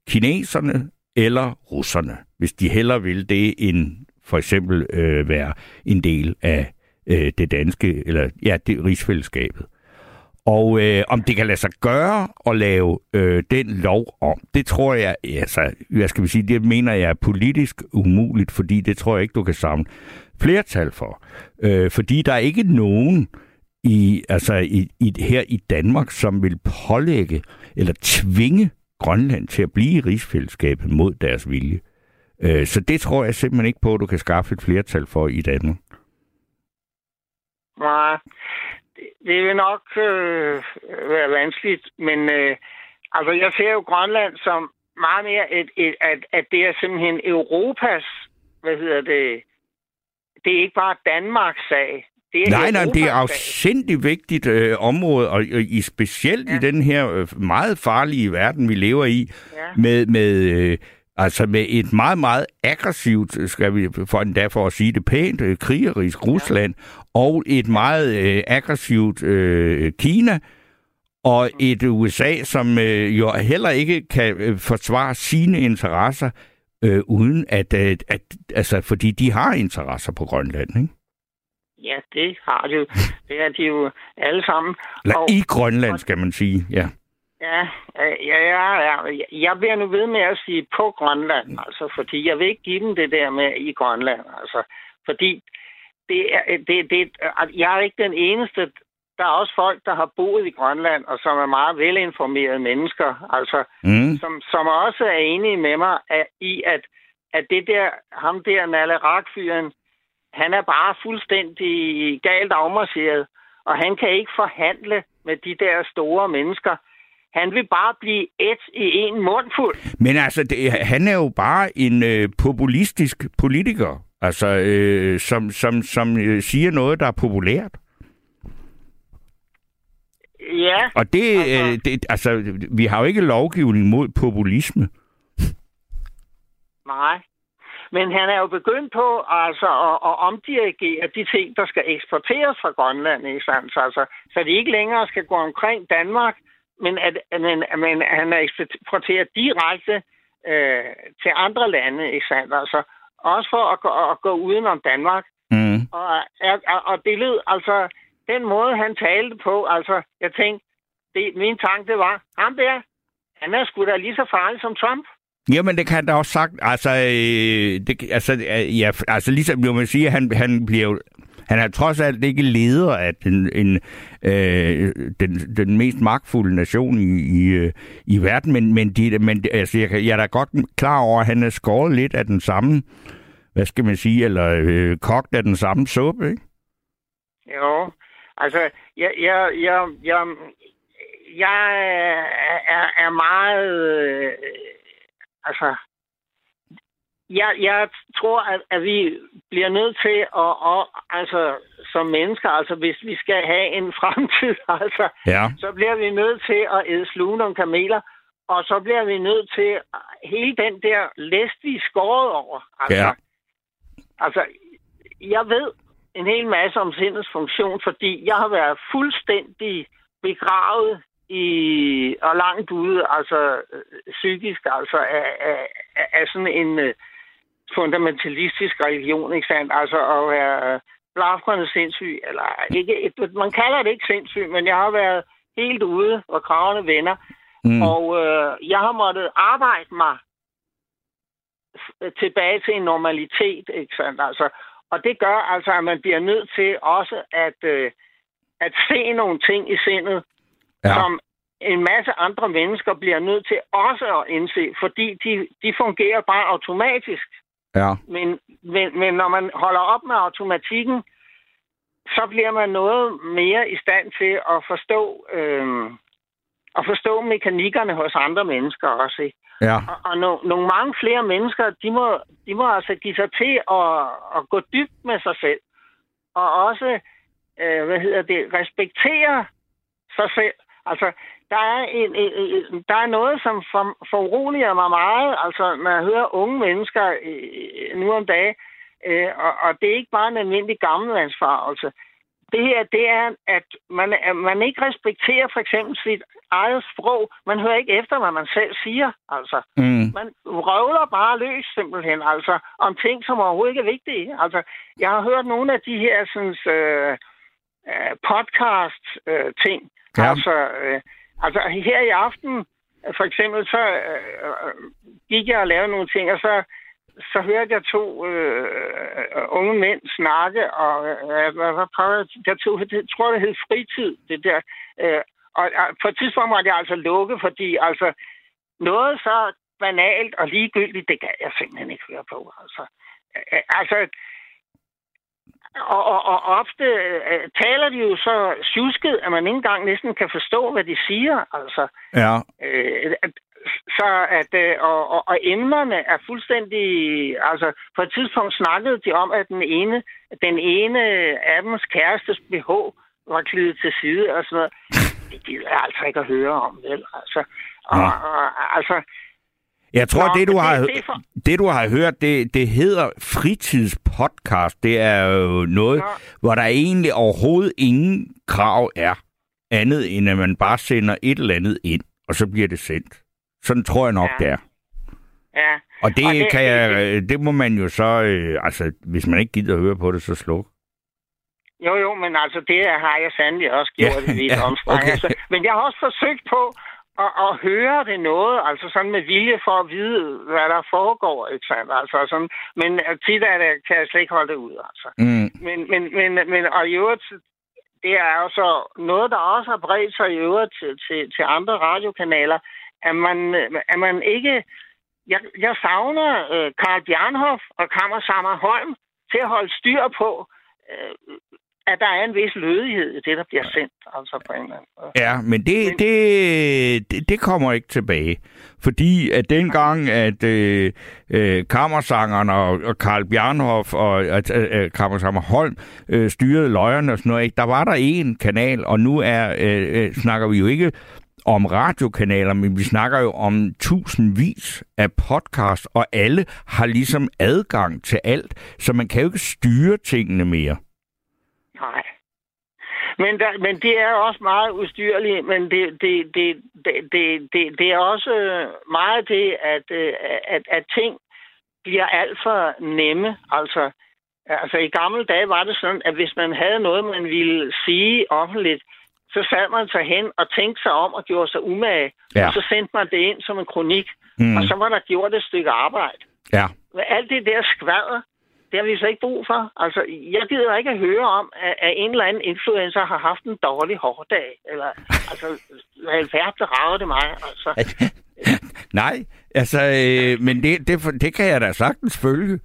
kineserne eller russerne, hvis de heller vil det, end for eksempel øh, være en del af øh, det danske, eller ja, det rigsfællesskabet. Og øh, om det kan lade sig gøre at lave øh, den lov om, det tror jeg, altså, jeg skal sige, det mener jeg er politisk umuligt, fordi det tror jeg ikke, du kan samle flertal for. Øh, fordi der er ikke nogen i, altså i, i, her i Danmark, som vil pålægge eller tvinge Grønland til at blive i rigsfællesskabet mod deres vilje. Øh, så det tror jeg simpelthen ikke på, at du kan skaffe et flertal for i Danmark. Nej, det, det vil nok øh, være vanskeligt, men øh, altså jeg ser jo Grønland som meget mere, et, et, at, at det er simpelthen Europas, hvad hedder det, det er ikke bare Danmarks sag. Det er nej, nej, det er afsindig vigtigt øh, område, og, og i specielt ja. i den her øh, meget farlige verden, vi lever i, Ja. med, med, øh, altså med et meget, meget aggressivt, øh, skal vi for endda for at sige det pænt, øh, krigerisk Rusland, og et meget øh, aggressivt øh, Kina, og et USA, som øh, jo heller ikke kan øh, forsvare sine interesser, øh, uden at, at, at, altså, fordi de har interesser på Grønland, ikke? Ja, det har de jo. Det er de jo alle sammen. Eller Og- i Grønland, skal man sige, ja. Ja, ja, ja, ja. Jeg bliver nu ved med at sige på Grønland, altså, fordi jeg vil ikke give dem det der med i Grønland, altså, fordi det er, det, det, jeg er ikke den eneste. Der er også folk, der har boet i Grønland, og som er meget velinformerede mennesker, altså, Mm. som, som også er enige med mig at, i, at, at det der, ham der Nalle Rak-fyren, han er bare fuldstændig galt afmarcheret, og han kan ikke forhandle med de der store mennesker. Han vil bare blive et i en mundfuld. Men altså, det, han er jo bare en øh, populistisk politiker, altså, øh, som, som, som øh, siger noget, der er populært. Ja, Og det, Altså- øh, det, altså, vi har jo ikke lovgivning mod populisme. nej. Men han er jo begyndt på altså, at, at omdirigere de ting, der skal eksporteres fra Grønland, ikke sandt? Så, altså, så de ikke længere skal gå omkring Danmark, men at, men, men han er eksporteret direkte øh, til andre lande, ikke sandt? Altså, også for at gå, at gå udenom Danmark. Mm. Og, og, og det lød, altså, den måde, han talte på, altså, jeg tænkte, det, min tanke var, ham der, han er sgu da lige så farlig som Trump. Jamen, det kan da også sagt. Altså, øh, det, altså, øh, ja, altså ligesom jo man siger, han, han bliver han er trods alt ikke leder af den, en, øh, den, den mest magtfulde nation i, i, øh, i verden, men, men, de, men altså, jeg, jeg er da godt klar over, at han er skåret lidt af den samme, hvad skal man sige, eller øh, kogt af den samme suppe, ikke? Jo, altså, jeg, jeg, jeg, jeg, jeg er, er meget, øh, altså, jeg, jeg tror, at, at vi bliver nødt til at, og, altså, som mennesker, altså, hvis vi skal have en fremtid, altså, Ja. så bliver vi nødt til at æde sluge nogle kameler, og så bliver vi nødt til hele den der læst, vi skåret over. Altså, Ja. altså, jeg ved en hel masse om sindets funktion, fordi jeg har været fuldstændig begravet i, og langt ude, altså øh, psykisk, altså af, af, af, af sådan en øh, fundamentalistisk religion, ikke sandt? Altså at være blafrende sindssyg, eller ikke, man kalder det ikke sindssyg, men jeg har været helt ude, hvor kravene vender, Mm. og øh, jeg har måttet arbejde mig f- tilbage til en normalitet, ikke sandt? Altså, og det gør altså, at man bliver nødt til også at, øh, at se nogle ting i sindet, ja. som en masse andre mennesker bliver nødt til også at indse, fordi de, de fungerer bare automatisk. Ja. Men, men, men når man holder op med automatikken, så bliver man noget mere i stand til at forstå, øh, at forstå mekanikkerne hos andre mennesker også. Ikke? Ja. Og, og no, nogle mange flere mennesker, de må, de må altså give sig til at, at gå dybt med sig selv. Og også, øh, hvad hedder det, respektere sig selv. Altså, der er, en, en, en, der er noget, som for, foruroliger mig meget, altså når jeg hører unge mennesker øh, nu om dagen, øh, og, og det er ikke bare en almindelig gammelmandsfarvelse. Det her, det er, at man, at man ikke respekterer for eksempel sit eget sprog. Man hører ikke efter, hvad man selv siger, altså. Mm. Man røvler bare løs simpelthen, altså, om ting, som overhovedet ikke er vigtige. Altså, jeg har hørt nogle af de her sådan, øh, øh, podcast-ting. Ja. Altså, øh, altså, her i aften, for eksempel, så øh, øh, gik jeg og lavede nogle ting, og så så hørte jeg to øh, øh unge mænd snakke, og øh, hvad, hvad prøver jeg, tog, jeg tror, det hed fritid, det der. Øh, og, på et tidspunkt måtte jeg altså lukke, fordi altså noget så banalt og ligegyldigt, det kan jeg simpelthen ikke høre på. Altså, øh, altså og, og, og ofte øh, taler de jo så tjusket, at man ikke engang næsten kan forstå, hvad de siger. Altså, Ja. øh, at- så at, øh, og, og, og emnerne er fuldstændig... Altså, på et tidspunkt snakkede de om, at den ene, den ene af dems kærestes BH var klidet til side og sådan noget. Det gider jeg altså ikke at høre om, vel? Altså, og, Nå. og, altså Jeg tror, Nå, det, du har, det for- det, du har hørt, det, det hedder fritidspodcast. Det er jo noget, Nå. hvor der egentlig overhovedet ingen krav er, andet end at man bare sender et eller andet ind, og så bliver det sendt. Sådan tror jeg nok, Ja. det er. ja, Og det, Og det kan jeg, det- øh, det må man jo så, øh, altså, hvis man ikke gider at høre på det, så sluk. Jo, jo, men altså, det har jeg sandelig også gjort Ja, i vidt ja, omfang. okay. Altså, men jeg har også forsøgt på at, at høre det noget, altså sådan med vilje for at vide, hvad der foregår, ikke sandt? Altså sådan, men øh, tit er det, kan jeg slet ikke holde det ud, altså. Mm. Men, men, men, men og i øvrigt, det er jo så noget, der også har bredt sig i øvrigt til, til, til andre radiokanaler, at man, at man ikke... Jeg, jeg savner øh, Karl Bjarnhoff og Kammersammer Holm til at holde styr på, øh, at der er en vis lødighed i det, der bliver sendt, altså på en eller anden. Ja, men det, det, det, det kommer ikke tilbage. Fordi at dengang, at øh, øh, og, og Karl Bjarnhoff og øh, Kammersanger Holm øh, styrede løjerne og sådan noget, ikke? der var der en kanal, og nu er øh, øh, snakker vi jo ikke om radiokanaler, men vi snakker jo om tusindvis af podcast, og alle har ligesom adgang til alt, så man kan jo ikke styre tingene mere. Nej. Men, der, men det er også meget ustyrligt, men det, det, det, det, det, det, det er også meget det, at, øh, at, at ting bliver alt for nemme. Altså, altså, i gamle dage var det sådan, at hvis man havde noget, man ville sige offentligt, så sad man sig hen og tænkte sig om og gjorde sig umage. Ja. Og så sendte man det ind som en kronik, Mm. og så var der gjort et stykke arbejde. Ja. Alt det der skvader, det har vi så ikke brug for. Altså, jeg gider ikke at høre om, at, at en eller anden influencer har haft en dårlig hårdag. Eller, altså, hvad i alverden rager det mig? Altså, Nej, altså, øh, men det, det, det kan jeg da sagtens følge.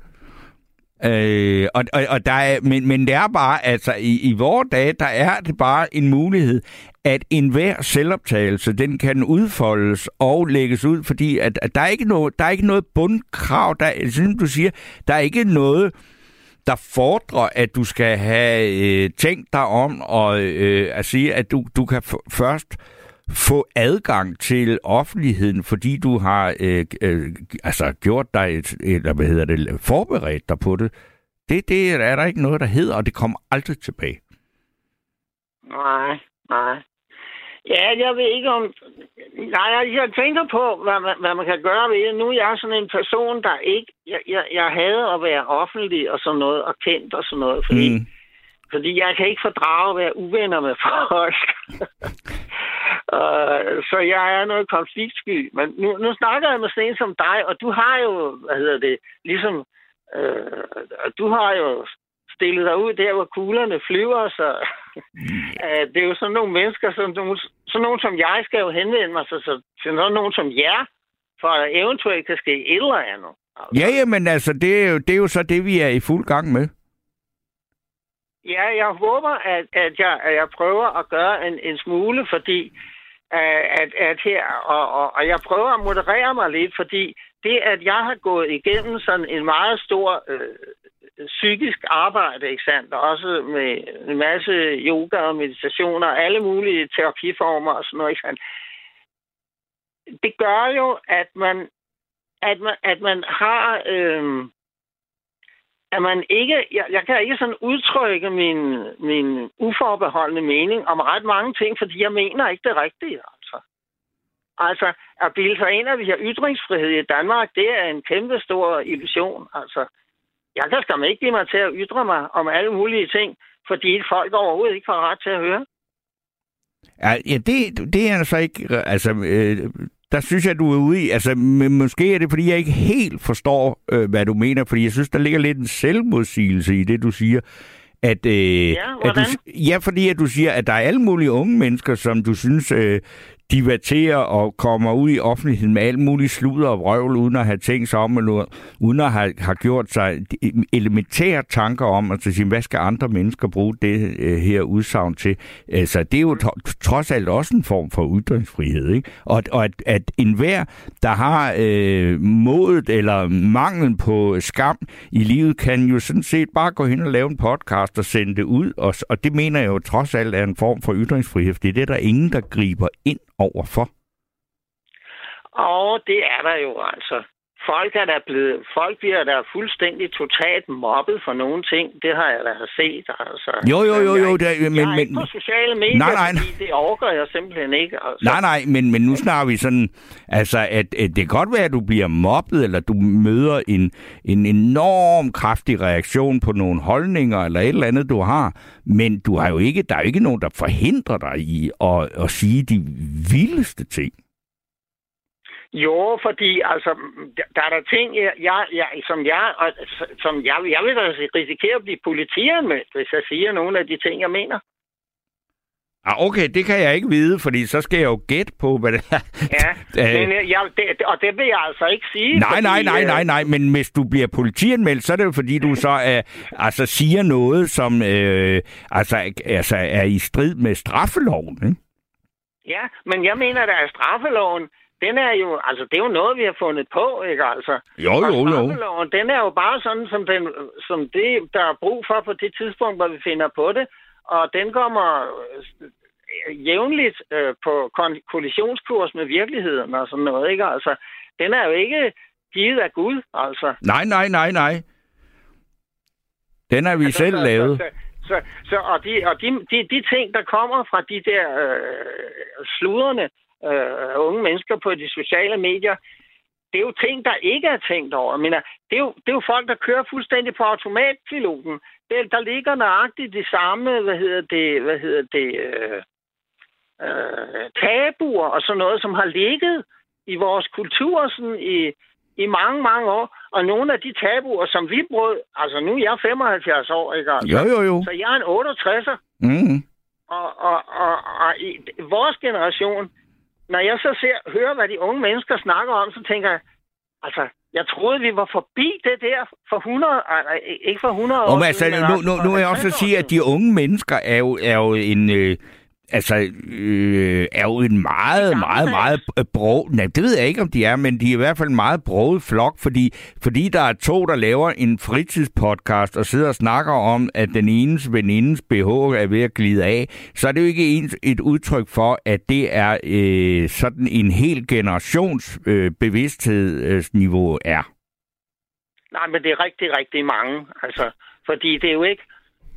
Øh, og, og, og der er, men, men det er bare, altså i, i vores dage, der er det bare en mulighed, at enhver selvoptagelse, den kan udfoldes og lægges ud, fordi at, at der, er ikke noget, der er ikke noget bundkrav, der, som du siger, der er ikke noget, der fordrer, at du skal have øh, tænkt dig om og øh, at sige, at du, du kan f- først få adgang til offentligheden, fordi du har øh, øh, altså gjort dig et, eller hvad hedder det, forberedt dig på det. Det, det er der ikke noget, der hedder, og det kommer aldrig tilbage. nej, nej. Ja, jeg ved ikke om... Nej, jeg, jeg tænker på, hvad man, hvad man kan gøre ved det. Nu er jeg sådan en person, der ikke... Jeg, jeg, jeg hader at være offentlig og sådan noget, og kendt og sådan noget, fordi... Mm. Fordi jeg kan ikke fordrage at være uvenner med folk. uh, så jeg er noget konfliktsky. Men nu, nu snakker jeg med sådan en som dig, og du har jo, hvad hedder det, ligesom, uh, du har jo stillet dig ud der, hvor kuglerne flyver, så uh, det er jo sådan nogle mennesker, nogle, sådan nogle som jeg skal jo henvende mig så, så, til sådan nogen som jer, for at eventuelt kan ske et eller andet. Altså. Ja, ja, men altså, det er, jo, det er jo så det, vi er i fuld gang med. Ja, jeg håber, at, at, jeg, at jeg prøver at gøre en, en smule, fordi øh, at, at her, og, og, og jeg prøver at moderere mig lidt, fordi det, at jeg har gået igennem sådan en meget stor øh, psykisk arbejde, ikke sandt, også med en masse yoga og meditationer, og alle mulige terapiformer og sådan noget, ikke sandt, det gør jo, at man, at man, at man har... Øh, at man ikke, jeg, jeg kan ikke sådan udtrykke min, min uforbeholdende mening om ret mange ting, fordi jeg mener ikke det rigtige. Altså, altså at bilde sig ind, at vi har ytringsfrihed i Danmark, det er en kæmpe stor illusion. Altså, jeg kan skam ikke give mig til at ytre mig om alle mulige ting, fordi folk overhovedet ikke får ret til at høre. Ja, det, det er så ikke... Altså, øh, der synes jeg, du er ude i... Altså, men måske er det, fordi jeg ikke helt forstår, øh, hvad du mener, fordi jeg synes, der ligger lidt en selvmodsigelse i det, du siger. At, øh, Ja, at du, hvordan? ja, fordi at du siger, at der er alle mulige unge mennesker, som du synes øh, diverterer og kommer ud i offentligheden med alt muligt sludder og vrøvl, uden at have tænkt sig om, eller uden at have, have gjort sig elementære tanker om, at sige, hvad skal andre mennesker bruge det øh, her udsagn til? Altså, det er jo to- trods alt også en form for ytringsfrihed, ikke? Og, og at, at enhver, der har øh, modet eller manglen på skam i livet, kan jo sådan set bare gå hen og lave en podcast og sende det ud, og, og det mener jeg jo trods alt er en form for ytringsfrihed, fordi det er der ingen, der griber ind overfor? Og det er der jo altså. Folk er der blevet, folk bliver der fuldstændig totalt mobbet for nogle ting. Det har jeg da set. Altså. Jo, jo, jo, jo, det, er- men, jeg er men, ikke på sociale medier, Nej, nej. fordi det overgår jeg simpelthen ikke. Altså. Nej, nej, men, men nu snakker vi sådan, altså, at, at det kan godt være, at du bliver mobbet, eller du møder en, en enorm kraftig reaktion på nogle holdninger, eller et eller andet, du har, men du har jo ikke, der er jo ikke nogen, der forhindrer dig i at, at sige de vildeste ting. Jo, fordi altså, der der er der ting, jeg, jeg, jeg, som jeg, som jeg, jeg vil risikere at blive politianmeldt, hvis jeg siger nogle af de ting, jeg mener. Ah, okay, det kan jeg ikke vide, fordi så skal jeg jo gætte på, hvad det er. Ja, Øh. men øh, jeg, det, og det vil jeg altså ikke sige. Nej, fordi, nej, nej, øh, nej, nej, men hvis du bliver politianmeldt, så er det jo fordi, du så er, altså, siger noget, som øh, altså, altså, er i strid med straffeloven. Ikke? Ja, men jeg mener, at straffeloven, den er jo, altså det er jo noget, vi har fundet på, ikke altså? Jo, jo, jo. den er jo bare sådan, som, den, som det, der er brug for på det tidspunkt, hvor vi finder på det. Og den kommer øh, jævnligt øh, på kollisionskurs med virkeligheden og sådan noget, ikke? Altså, den er jo ikke givet af Gud, altså. Nej, nej, nej, nej. Den har vi Altså, selv så, lavet. Så, så, så, og de, og de, de, de ting, der kommer fra de der øh, sluderne øh, unge mennesker på de sociale medier, det er jo ting, der ikke er tænkt over. Men det er jo, det er jo folk, der kører fuldstændig på automatpiloten. Det, der ligger nøjagtigt de samme, hvad hedder det, hvad hedder det, øh, øh, tabuer og sådan noget, som har ligget i vores kultur sådan i, i mange, mange år. Og nogle af de tabuer, som vi brød, altså nu er jeg 75 år, ikke? Altså, Jo, jo, jo. Så jeg er en 68'er. Mm. Og, og, og, og i vores generation, når jeg så ser, hører, hvad de unge mennesker snakker om, så tænker jeg, altså, jeg troede, vi var forbi det der for 100, altså, ikke for 100 år Og, men, altså, siden, nu, altså nu, nu er jeg også 50 at sige, år at de unge mennesker er jo, er jo en... Øh, altså, øh, er jo en meget, meget, meget øh, brog... Nej, det ved jeg ikke, om de er, men de er i hvert fald en meget broget flok, fordi, fordi der er to, der laver en fritidspodcast og sidder og snakker om, at den enes venindes BH er ved at glide af, så er det jo ikke ens et udtryk for, at det er øh, sådan en hel generations øh, bevidsthedsniveau er. Nej, men det er rigtig, rigtig mange. Altså, fordi det er jo ikke,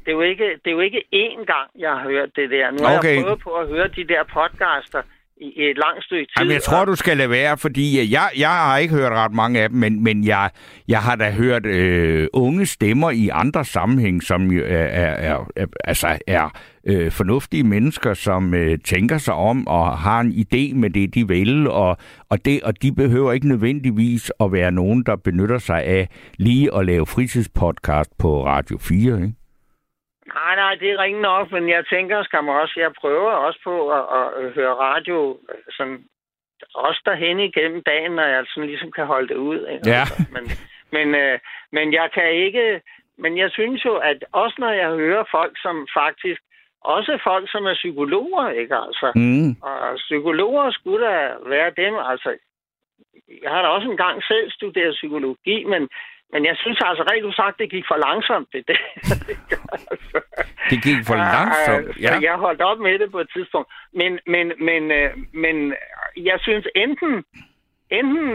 det er jo ikke, det er jo ikke én gang, jeg har hørt det der. Nu har Okay. jeg prøvet på at høre de der podcaster i, et langt stykke tid. Jamen, jeg tror, du skal lade være, fordi jeg, jeg har ikke hørt ret mange af dem, men, men jeg, jeg har da hørt øh, unge stemmer i andre sammenhæng, som jo er, er, er, er, altså er øh, fornuftige mennesker, som øh, tænker sig om og har en idé med det, de vil, og, og, det, og de behøver ikke nødvendigvis at være nogen, der benytter sig af lige at lave fritidspodcast på Radio 4, ikke? Nej, nej, det er ringe nok, men jeg tænker skam også, jeg prøver også på at, at høre radio sådan, også derhen igennem dagen, når jeg sådan ligesom kan holde det ud. Ikke? Ja. Altså, men, men, øh, men jeg kan ikke, men jeg synes jo, at også når jeg hører folk, som faktisk, også folk, som er psykologer, ikke altså, Mm. og psykologer skulle da være dem, altså, jeg har da også engang selv studeret psykologi, men, men jeg synes altså rent usagt, det gik for langsomt, det, det, det gik for langsomt, ja. Så jeg holdt op med det på et tidspunkt. Men, men, men, øh, men jeg synes enten, enten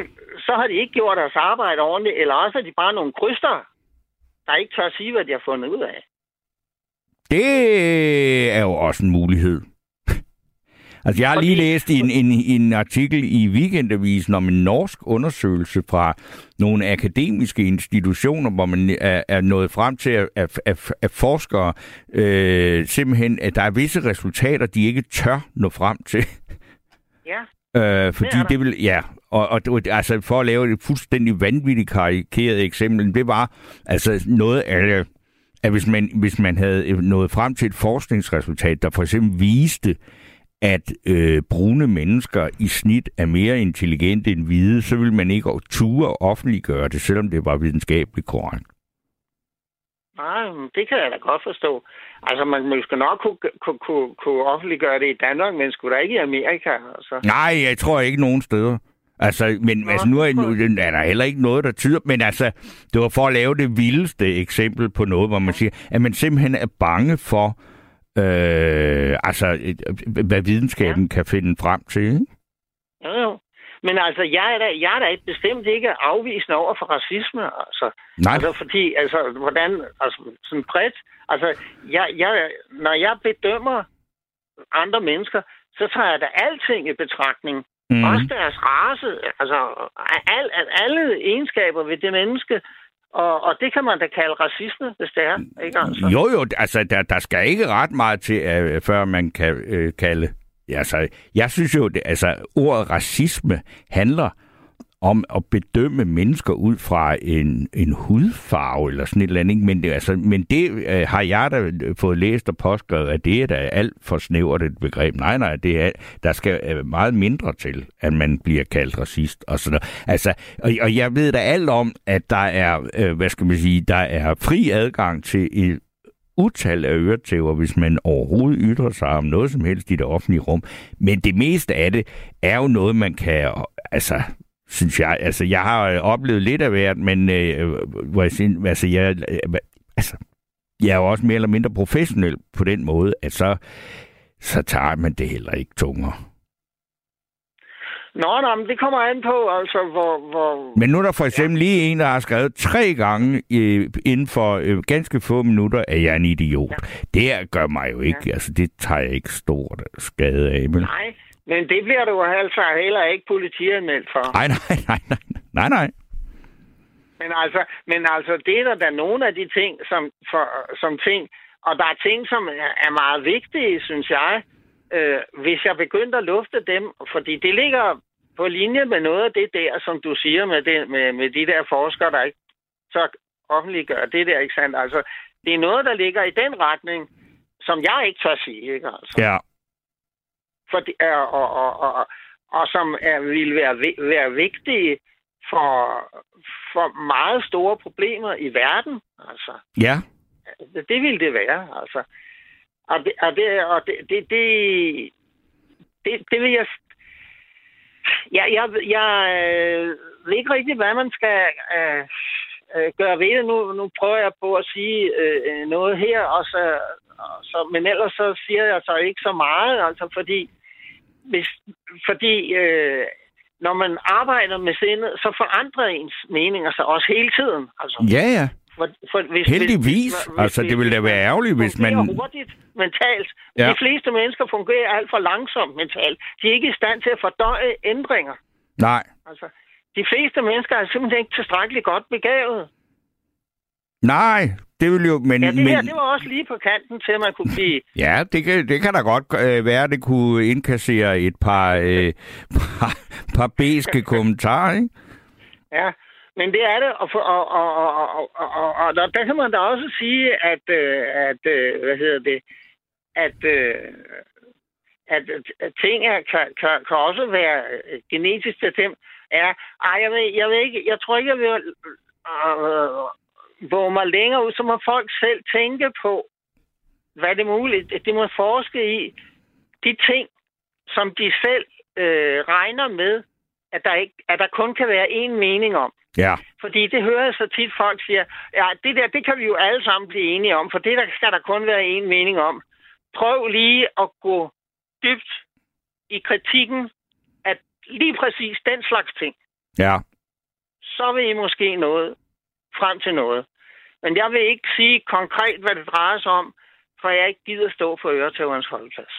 så har de ikke gjort deres arbejde ordentligt, eller også er de bare nogle kryster, der ikke tør sige, hvad de har fundet ud af. Det er jo også en mulighed. Altså, jeg har lige læst en, en, en artikel i Weekendavisen om en norsk undersøgelse fra nogle akademiske institutioner, hvor man er, er nået frem til, at, at, at, forskere øh, simpelthen, at der er visse resultater, de ikke tør nå frem til. Ja, Øh, fordi Det det, vil, ja, og, og altså for at lave et fuldstændig vanvittigt karikeret eksempel, det var altså noget af, at hvis man, hvis man havde nået frem til et forskningsresultat, der for eksempel viste, at øh, brune mennesker i snit er mere intelligente end hvide, så ville man ikke ture offentliggøre det, selvom det var videnskabeligt korrekt. Nej, det kan jeg da godt forstå. Altså, man, skulle nok kunne, kunne, kunne, kunne offentliggøre det i Danmark, men skulle da ikke i Amerika. Altså. Nej, jeg tror ikke nogen steder. Altså, men Nå, altså, nu er, nu er der heller ikke noget, der tyder... Men altså, det var for at lave det vildeste eksempel på noget, hvor man siger, at man simpelthen er bange for, øh, altså, hvad videnskaben ja. kan finde frem til. Ikke? Jo, jo. Men altså, jeg er da, jeg er da bestemt ikke afvisende over for racisme. Altså, Nej, altså fordi, altså, hvordan, altså, sådan bredt, altså, jeg, jeg, når jeg bedømmer andre mennesker, så tager jeg da alting i betragtning. Mm, Også deres race, altså, al, al, alle egenskaber ved det menneske, og, og det kan man da kalde racisme, hvis det er, ikke altså? jo, jo, altså, der, der skal ikke ret meget til, uh, før man kan uh, kalde... Altså, jeg synes jo, det, altså, ordet racisme handler om at bedømme mennesker ud fra en, en hudfarve eller sådan et eller andet. ikke? Men det, altså, men det øh, har jeg da fået læst og påskrevet, at det er da alt for snævert et begreb. Nej, nej, det er, der skal øh, meget mindre til, at man bliver kaldt racist og sådan noget. Altså, og, og jeg ved da alt om, at der er, øh, hvad skal man sige, der er fri adgang til et utal af øretæver, hvis man overhovedet ytrer sig om noget som helst i det offentlige rum. Men det meste af det er jo noget, man kan, altså, synes jeg, altså, jeg har øh, oplevet lidt af hvert, men øh, hvor jeg siger, altså, jeg, øh, altså, jeg er jo også mere eller mindre professionel på den måde, at så, så tager man det heller ikke tungere. Nå, nå, men det kommer an på, altså, hvor... hvor Men nu er der for eksempel lige en, der har skrevet tre gange øh, inden for øh, ganske få minutter, at jeg er en idiot. Det her gør mig jo ikke, altså det tager jeg ikke stort skade af. Men... Nej, men det bliver du altså heller ikke politianmeldt for. Nej, nej, nej, nej, nej, nej. Men altså, men altså, det er der da nogle af de ting, som, for, som ting, og der er ting, som er, er meget vigtige, synes jeg, øh, hvis jeg begyndte at lufte dem, fordi det ligger på linje med noget af det der, som du siger med, det, med, med de der forskere, der ikke så offentliggør det der, ikke sandt? Altså, det er noget, der ligger i den retning, som jeg ikke tør sige, ikke altså? Ja, for, og, og, og, og, og som er, vil være, være vigtige for, for meget store problemer i verden. Altså, ja, det, det vil det være. Altså. Og, det, og, det, og det, det, det, det, det vil jeg... Jeg, jeg, jeg øh, ved ikke rigtig, hvad man skal øh, øh, gøre ved det. Nu, nu prøver jeg på at sige øh, noget her, og så, og så, men ellers så siger jeg så ikke så meget, altså fordi, hvis, fordi øh, når man arbejder med sindet, så forandrer ens meninger sig også hele tiden. Altså, ja, ja. for, for, hvis, Heldigvis. hvis- Altså, det ville da være ærgerligt, hvis man... hurtigt mentalt. Ja. De fleste mennesker fungerer alt for langsomt mentalt. De er ikke i stand til at fordøje ændringer. Nej, Altså, de fleste mennesker er simpelthen ikke tilstrækkeligt godt begavet. nej, det vil jo... Men, Ja, det men, her, det var også lige på kanten til, at man kunne blive... Ja, det kan, det kan da godt øh, være, at det kunne indkassere et par, øh, par, par beske kommentarer, ikke? Ja, men det er det, og, for, og, og, og, og, og, og, og der, der kan man da også sige, at, øh, at øh, hvad hedder det, at, øh, at, at ting er, kan, kan, kan også være øh, genetisk dem. Ja, ej, jeg ved, jeg ved ikke, jeg tror ikke, jeg vil øh, våge mig længere ud, så må folk selv tænke på, hvad det er muligt. De må forske i de ting, som de selv øh, regner med, at der, ikke, at der kun kan være én mening om. Ja, Fordi det hører jeg så tit, folk siger, ja, det der, det kan vi jo alle sammen blive enige om, for det der skal der kun være én mening om. Prøv lige at gå dybt i kritikken lige præcis den slags ting. ja. Så vil I måske noget frem til noget. Men jeg vil ikke sige konkret, hvad det drejer sig om, for jeg ikke gider stå for øretæverens holdplads.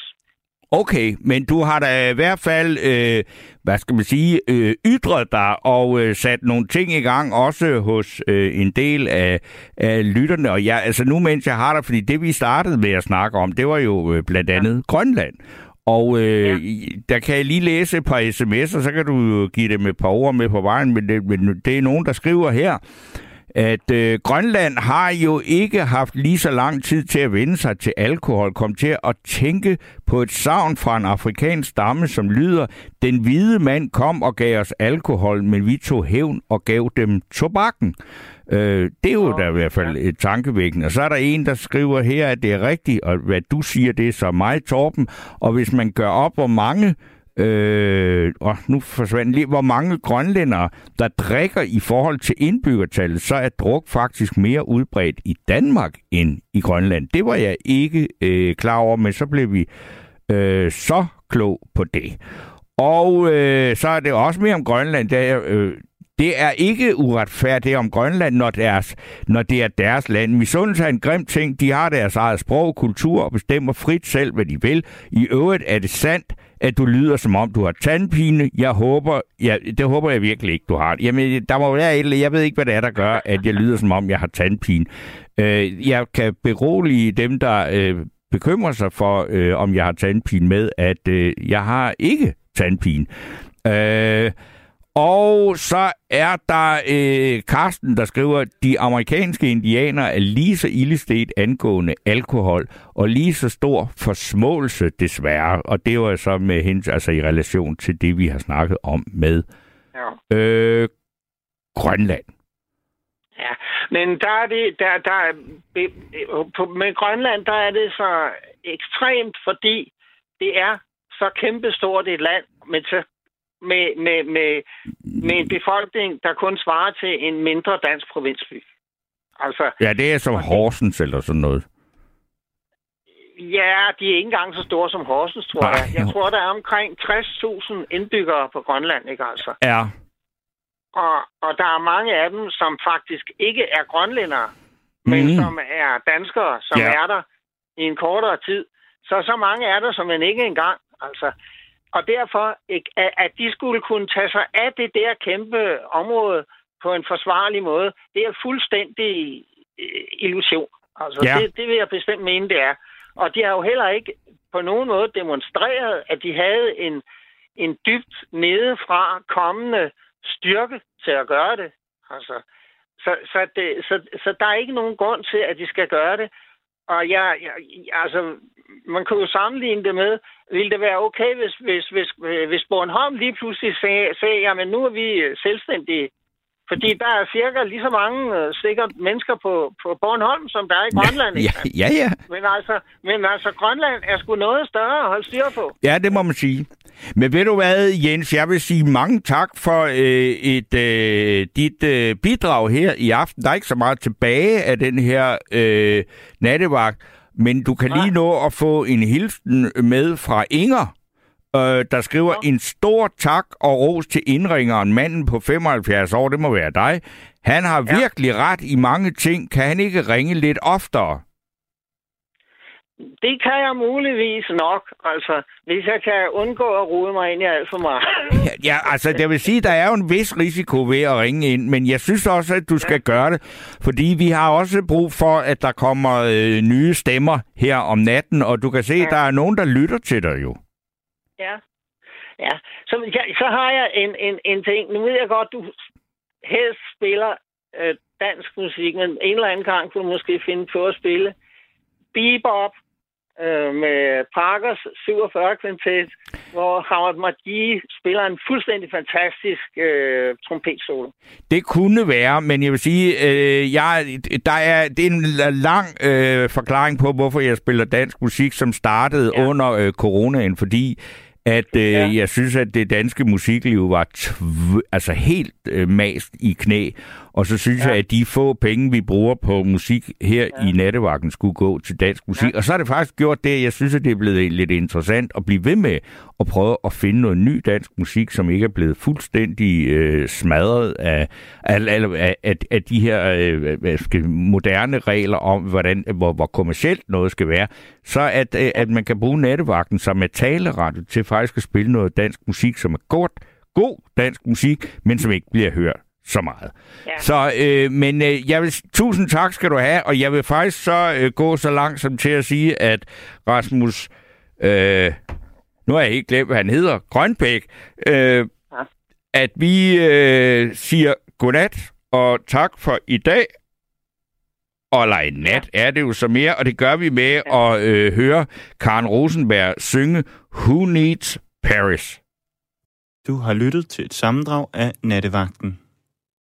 Okay, men du har da i hvert fald, øh, hvad skal man sige, øh, ytret dig og øh, sat nogle ting i gang, også hos øh, en del af, af lytterne. Og jeg, altså nu mens jeg har dig, fordi det vi startede med at snakke om, det var jo øh, blandt andet ja. Grønland. Og øh, ja. der kan jeg lige læse et par sms'er, så kan du give dem et par ord med på vejen, men det, men det er nogen, der skriver her, at øh, Grønland har jo ikke haft lige så lang tid til at vende sig til alkohol, kom til at tænke på et savn fra en afrikansk stamme, som lyder, den hvide mand kom og gav os alkohol, men vi tog hævn og gav dem tobakken. Øh, det er jo da i hvert fald et tankevækkende. Og så er der en, der skriver her, at det er rigtigt, og hvad du siger, det er så mig, Torben. Og hvis man gør op, hvor mange øh, og nu forsvandt lige, hvor mange grønlændere, der drikker i forhold til indbyggertallet, så er druk faktisk mere udbredt i Danmark end i Grønland. Det var jeg ikke øh, klar over, men så blev vi øh, så klog på det. Og øh, så er det også mere om Grønland. Der, øh, det er ikke uretfærdigt om Grønland, når, deres, når det er deres land. Misundelse er en grim ting. De har deres eget sprog, kultur og bestemmer frit selv, hvad de vil. I øvrigt er det sandt, at du lyder som om, du har tandpine. Jeg håber, ja, det håber jeg virkelig ikke, du har. Jamen, der må være et eller Jeg ved ikke, hvad det er, der gør, at jeg lyder som om, jeg har tandpine. Øh, jeg kan berolige dem, der øh, bekymrer sig for, øh, om jeg har tandpine med, at øh, jeg har ikke tandpine. Øh, og så er der øh, Karsten, der skriver, de amerikanske indianere er lige så ildestet angående alkohol, og lige så stor forsmåelse desværre. Og det var så med hende, altså i relation til det, vi har snakket om med ja. øh, Grønland. Ja, men der er det, der, der, på, med Grønland, der er det så ekstremt, fordi det er så kæmpestort et land med så med, med, med, med en befolkning, der kun svarer til en mindre dansk provinsby. Altså, ja, det er som Horsens eller sådan noget. Ja, de er ikke engang så store som Horsens, tror Nej, jeg. Jeg jo. tror, der er omkring 60.000 indbyggere på Grønland, ikke altså? Ja. Og, og der er mange af dem, som faktisk ikke er grønlændere, mm. men som er danskere, som ja. er der i en kortere tid. Så så mange er der, som man ikke engang. Altså, og derfor, at de skulle kunne tage sig af det der kæmpe område på en forsvarlig måde, det er fuldstændig øh, illusion. Altså, ja. det, det vil jeg bestemt mene, det er. Og de har jo heller ikke på nogen måde demonstreret, at de havde en, en dybt nedefra kommende styrke til at gøre det. Altså, så, så, det, så, så der er ikke nogen grund til, at de skal gøre det. Og jeg, jeg, altså, man kunne jo sammenligne det med, ville det være okay, hvis, hvis, hvis, hvis Bornholm lige pludselig sagde, sagde jamen nu er vi selvstændige. Fordi der er cirka lige så mange uh, sikkert mennesker på, på Bornholm, som der er i Grønland. Ja, ja, ja. Men altså, men altså, Grønland er sgu noget større at holde styr på. Ja, det må man sige. Men ved du hvad, Jens, jeg vil sige mange tak for øh, et øh, dit øh, bidrag her i aften. Der er ikke så meget tilbage af den her øh, nattevagt. Men du kan lige nå at få en hilsen med fra Inger, øh, der skriver ja. en stor tak og ros til indringeren, manden på 75 år, det må være dig. Han har ja. virkelig ret i mange ting. Kan han ikke ringe lidt oftere? Det kan jeg muligvis nok, altså, hvis jeg kan undgå at rode mig ind i alt for meget. ja, ja, altså, det vil sige, der er jo en vis risiko ved at ringe ind, men jeg synes også, at du skal gøre det, fordi vi har også brug for, at der kommer øh, nye stemmer her om natten, og du kan se, ja. der er nogen, der lytter til dig jo. Ja, ja. Så, ja, så har jeg en, en, en ting. Nu ved jeg godt, du helst spiller øh, dansk musik, men en eller anden gang kunne du måske finde på at spille bebop, øh, med Parkers 47 kvintet, hvor Howard Margie spiller en fuldstændig fantastisk øh, trompetsolo. Det kunne være, men jeg vil sige, øh, jeg, der er, det er en lang øh, forklaring på, hvorfor jeg spiller dansk musik, som startede ja. under øh, coronaen, fordi at øh, ja. jeg synes, at det danske musikliv var tv- altså helt øh, mast i knæ. Og så synes ja. jeg, at de få penge, vi bruger på musik her ja. i nattevagten, skulle gå til dansk musik. Ja. Og så har det faktisk gjort det, jeg synes, at det er blevet lidt interessant at blive ved med at prøve at finde noget ny dansk musik, som ikke er blevet fuldstændig øh, smadret af, af, af, af, af de her øh, skal, moderne regler om, hvordan, hvor, hvor kommercielt noget skal være. Så at, øh, at man kan bruge nattevagten som et taleradio til faktisk at spille noget dansk musik, som er godt, god dansk musik, men som ikke bliver hørt så meget. Ja. Så, øh, men øh, jeg vil, tusind tak skal du have, og jeg vil faktisk så øh, gå så langt som til at sige, at Rasmus, øh, nu har jeg helt glemt, hvad han hedder, Grønbæk, øh, Ja. at vi øh, siger godnat og tak for i dag. Og eller nat ja. er det jo så mere, og det gør vi med ja. at øh, høre Karen Rosenberg synge Who Needs Paris? Du har lyttet til et sammendrag af Nattevagten.